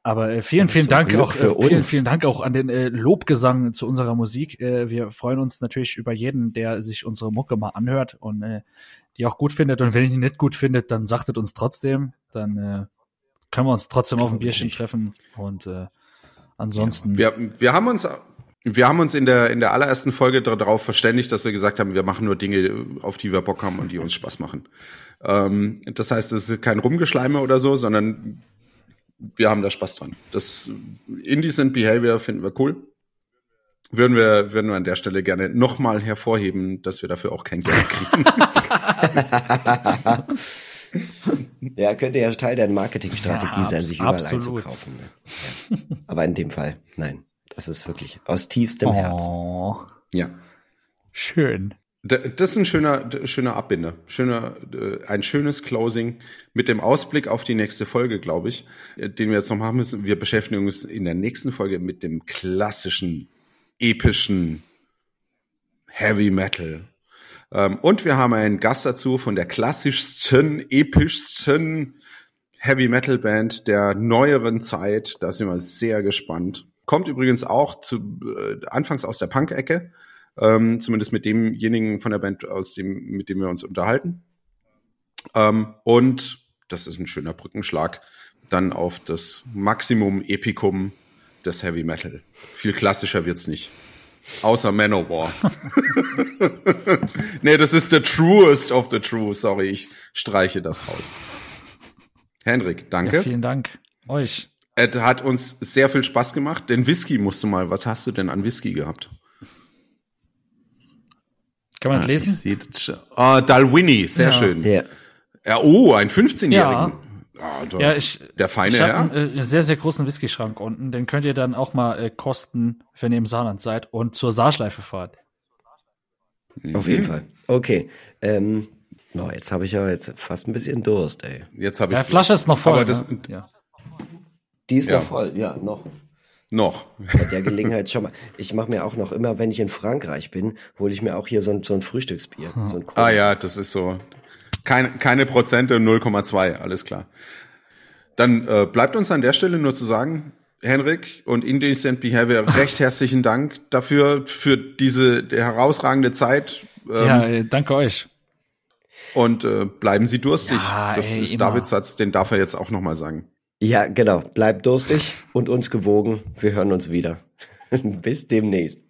Aber äh, vielen, vielen Dank auch, für äh, vielen, vielen Dank auch an den äh, Lobgesang zu unserer Musik. Äh, wir freuen uns natürlich über jeden, der sich unsere Mucke mal anhört und äh, die auch gut findet. Und wenn ihr die nicht gut findet, dann sagtet uns trotzdem. Dann äh, können wir uns trotzdem auf ein Bierchen nicht. treffen. Und äh, ansonsten. Wir, wir haben uns, wir haben uns in der, in der allerersten Folge darauf verständigt, dass wir gesagt haben, wir machen nur Dinge, auf die wir Bock haben und die uns Spaß machen. Ähm, das heißt, es ist kein Rumgeschleime oder so, sondern wir haben da Spaß dran. Das Indecent Behavior finden wir cool. Würden wir, würden wir an der Stelle gerne nochmal hervorheben, dass wir dafür auch kein Geld kriegen. Ja, könnte ja Teil der Marketingstrategie Ja, sein, sich überall absolut. einzukaufen. Ne? Ja. Aber in dem Fall, nein. Das ist wirklich aus tiefstem Herzen. oh, ja. schön. Das ist ein schöner, schöner Abbinder, schöner, ein schönes Closing mit dem Ausblick auf die nächste Folge, glaube ich, äh, den wir jetzt noch machen müssen. Wir beschäftigen uns in der nächsten Folge mit dem klassischen, epischen Heavy Metal. Ähm, und wir haben einen Gast dazu von der klassischsten, epischsten Heavy Metal Band der neueren Zeit. Da sind wir sehr gespannt. Kommt übrigens auch zu, äh, anfangs aus der Punk-Ecke ähm, zumindest mit demjenigen von der Band, aus dem, mit dem wir uns unterhalten. Ähm, und das ist ein schöner Brückenschlag dann auf das Maximum Epicum des Heavy Metal. Viel klassischer wird's nicht. Außer Manowar. nee, das ist the truest of the true. Sorry, ich streiche das raus. Henrik, danke. Ja, vielen Dank euch. Es hat uns sehr viel Spaß gemacht. Den Whisky musst du mal, was hast du denn an Whisky gehabt? Kann man Ah, lesen? Ich sehe das schon. Ah, Dalwhinnie, sehr Ja. schön. Ja. Ja, oh, ein 15-Jährigen. Ja. Da- Ja, ich, der feine ich habe Herr. einen äh, sehr, sehr großen Whisky-Schrank unten. Den könnt ihr dann auch mal äh, kosten, wenn ihr im Saarland seid und zur Saarschleife fahrt. Auf jeden Fall. Okay. Ähm, oh, jetzt habe ich ja jetzt fast ein bisschen Durst, ey. Jetzt habe ich Ja, Flasche ist noch voll. Aber das, ne? ja. Die ist Ja. noch voll, ja, noch. Noch. Bei der Gelegenheit schon mal. Ich mache mir auch noch immer, wenn ich in Frankreich bin, hole ich mir auch hier so ein, so ein Frühstücksbier. So ein Ah ja, das ist so. Keine, keine Prozente, 0,2, alles klar. Dann äh, bleibt uns an der Stelle nur zu sagen, Henrik und Indecent Behavior, recht herzlichen Dank dafür, für diese herausragende Zeit. Ähm, ja, äh, danke euch. Und äh, bleiben Sie durstig. Ja, das ey, ist immer. Davids Satz, den darf er jetzt auch nochmal sagen. Ja, genau. Bleibt durstig und uns gewogen. Wir hören uns wieder. Bis demnächst.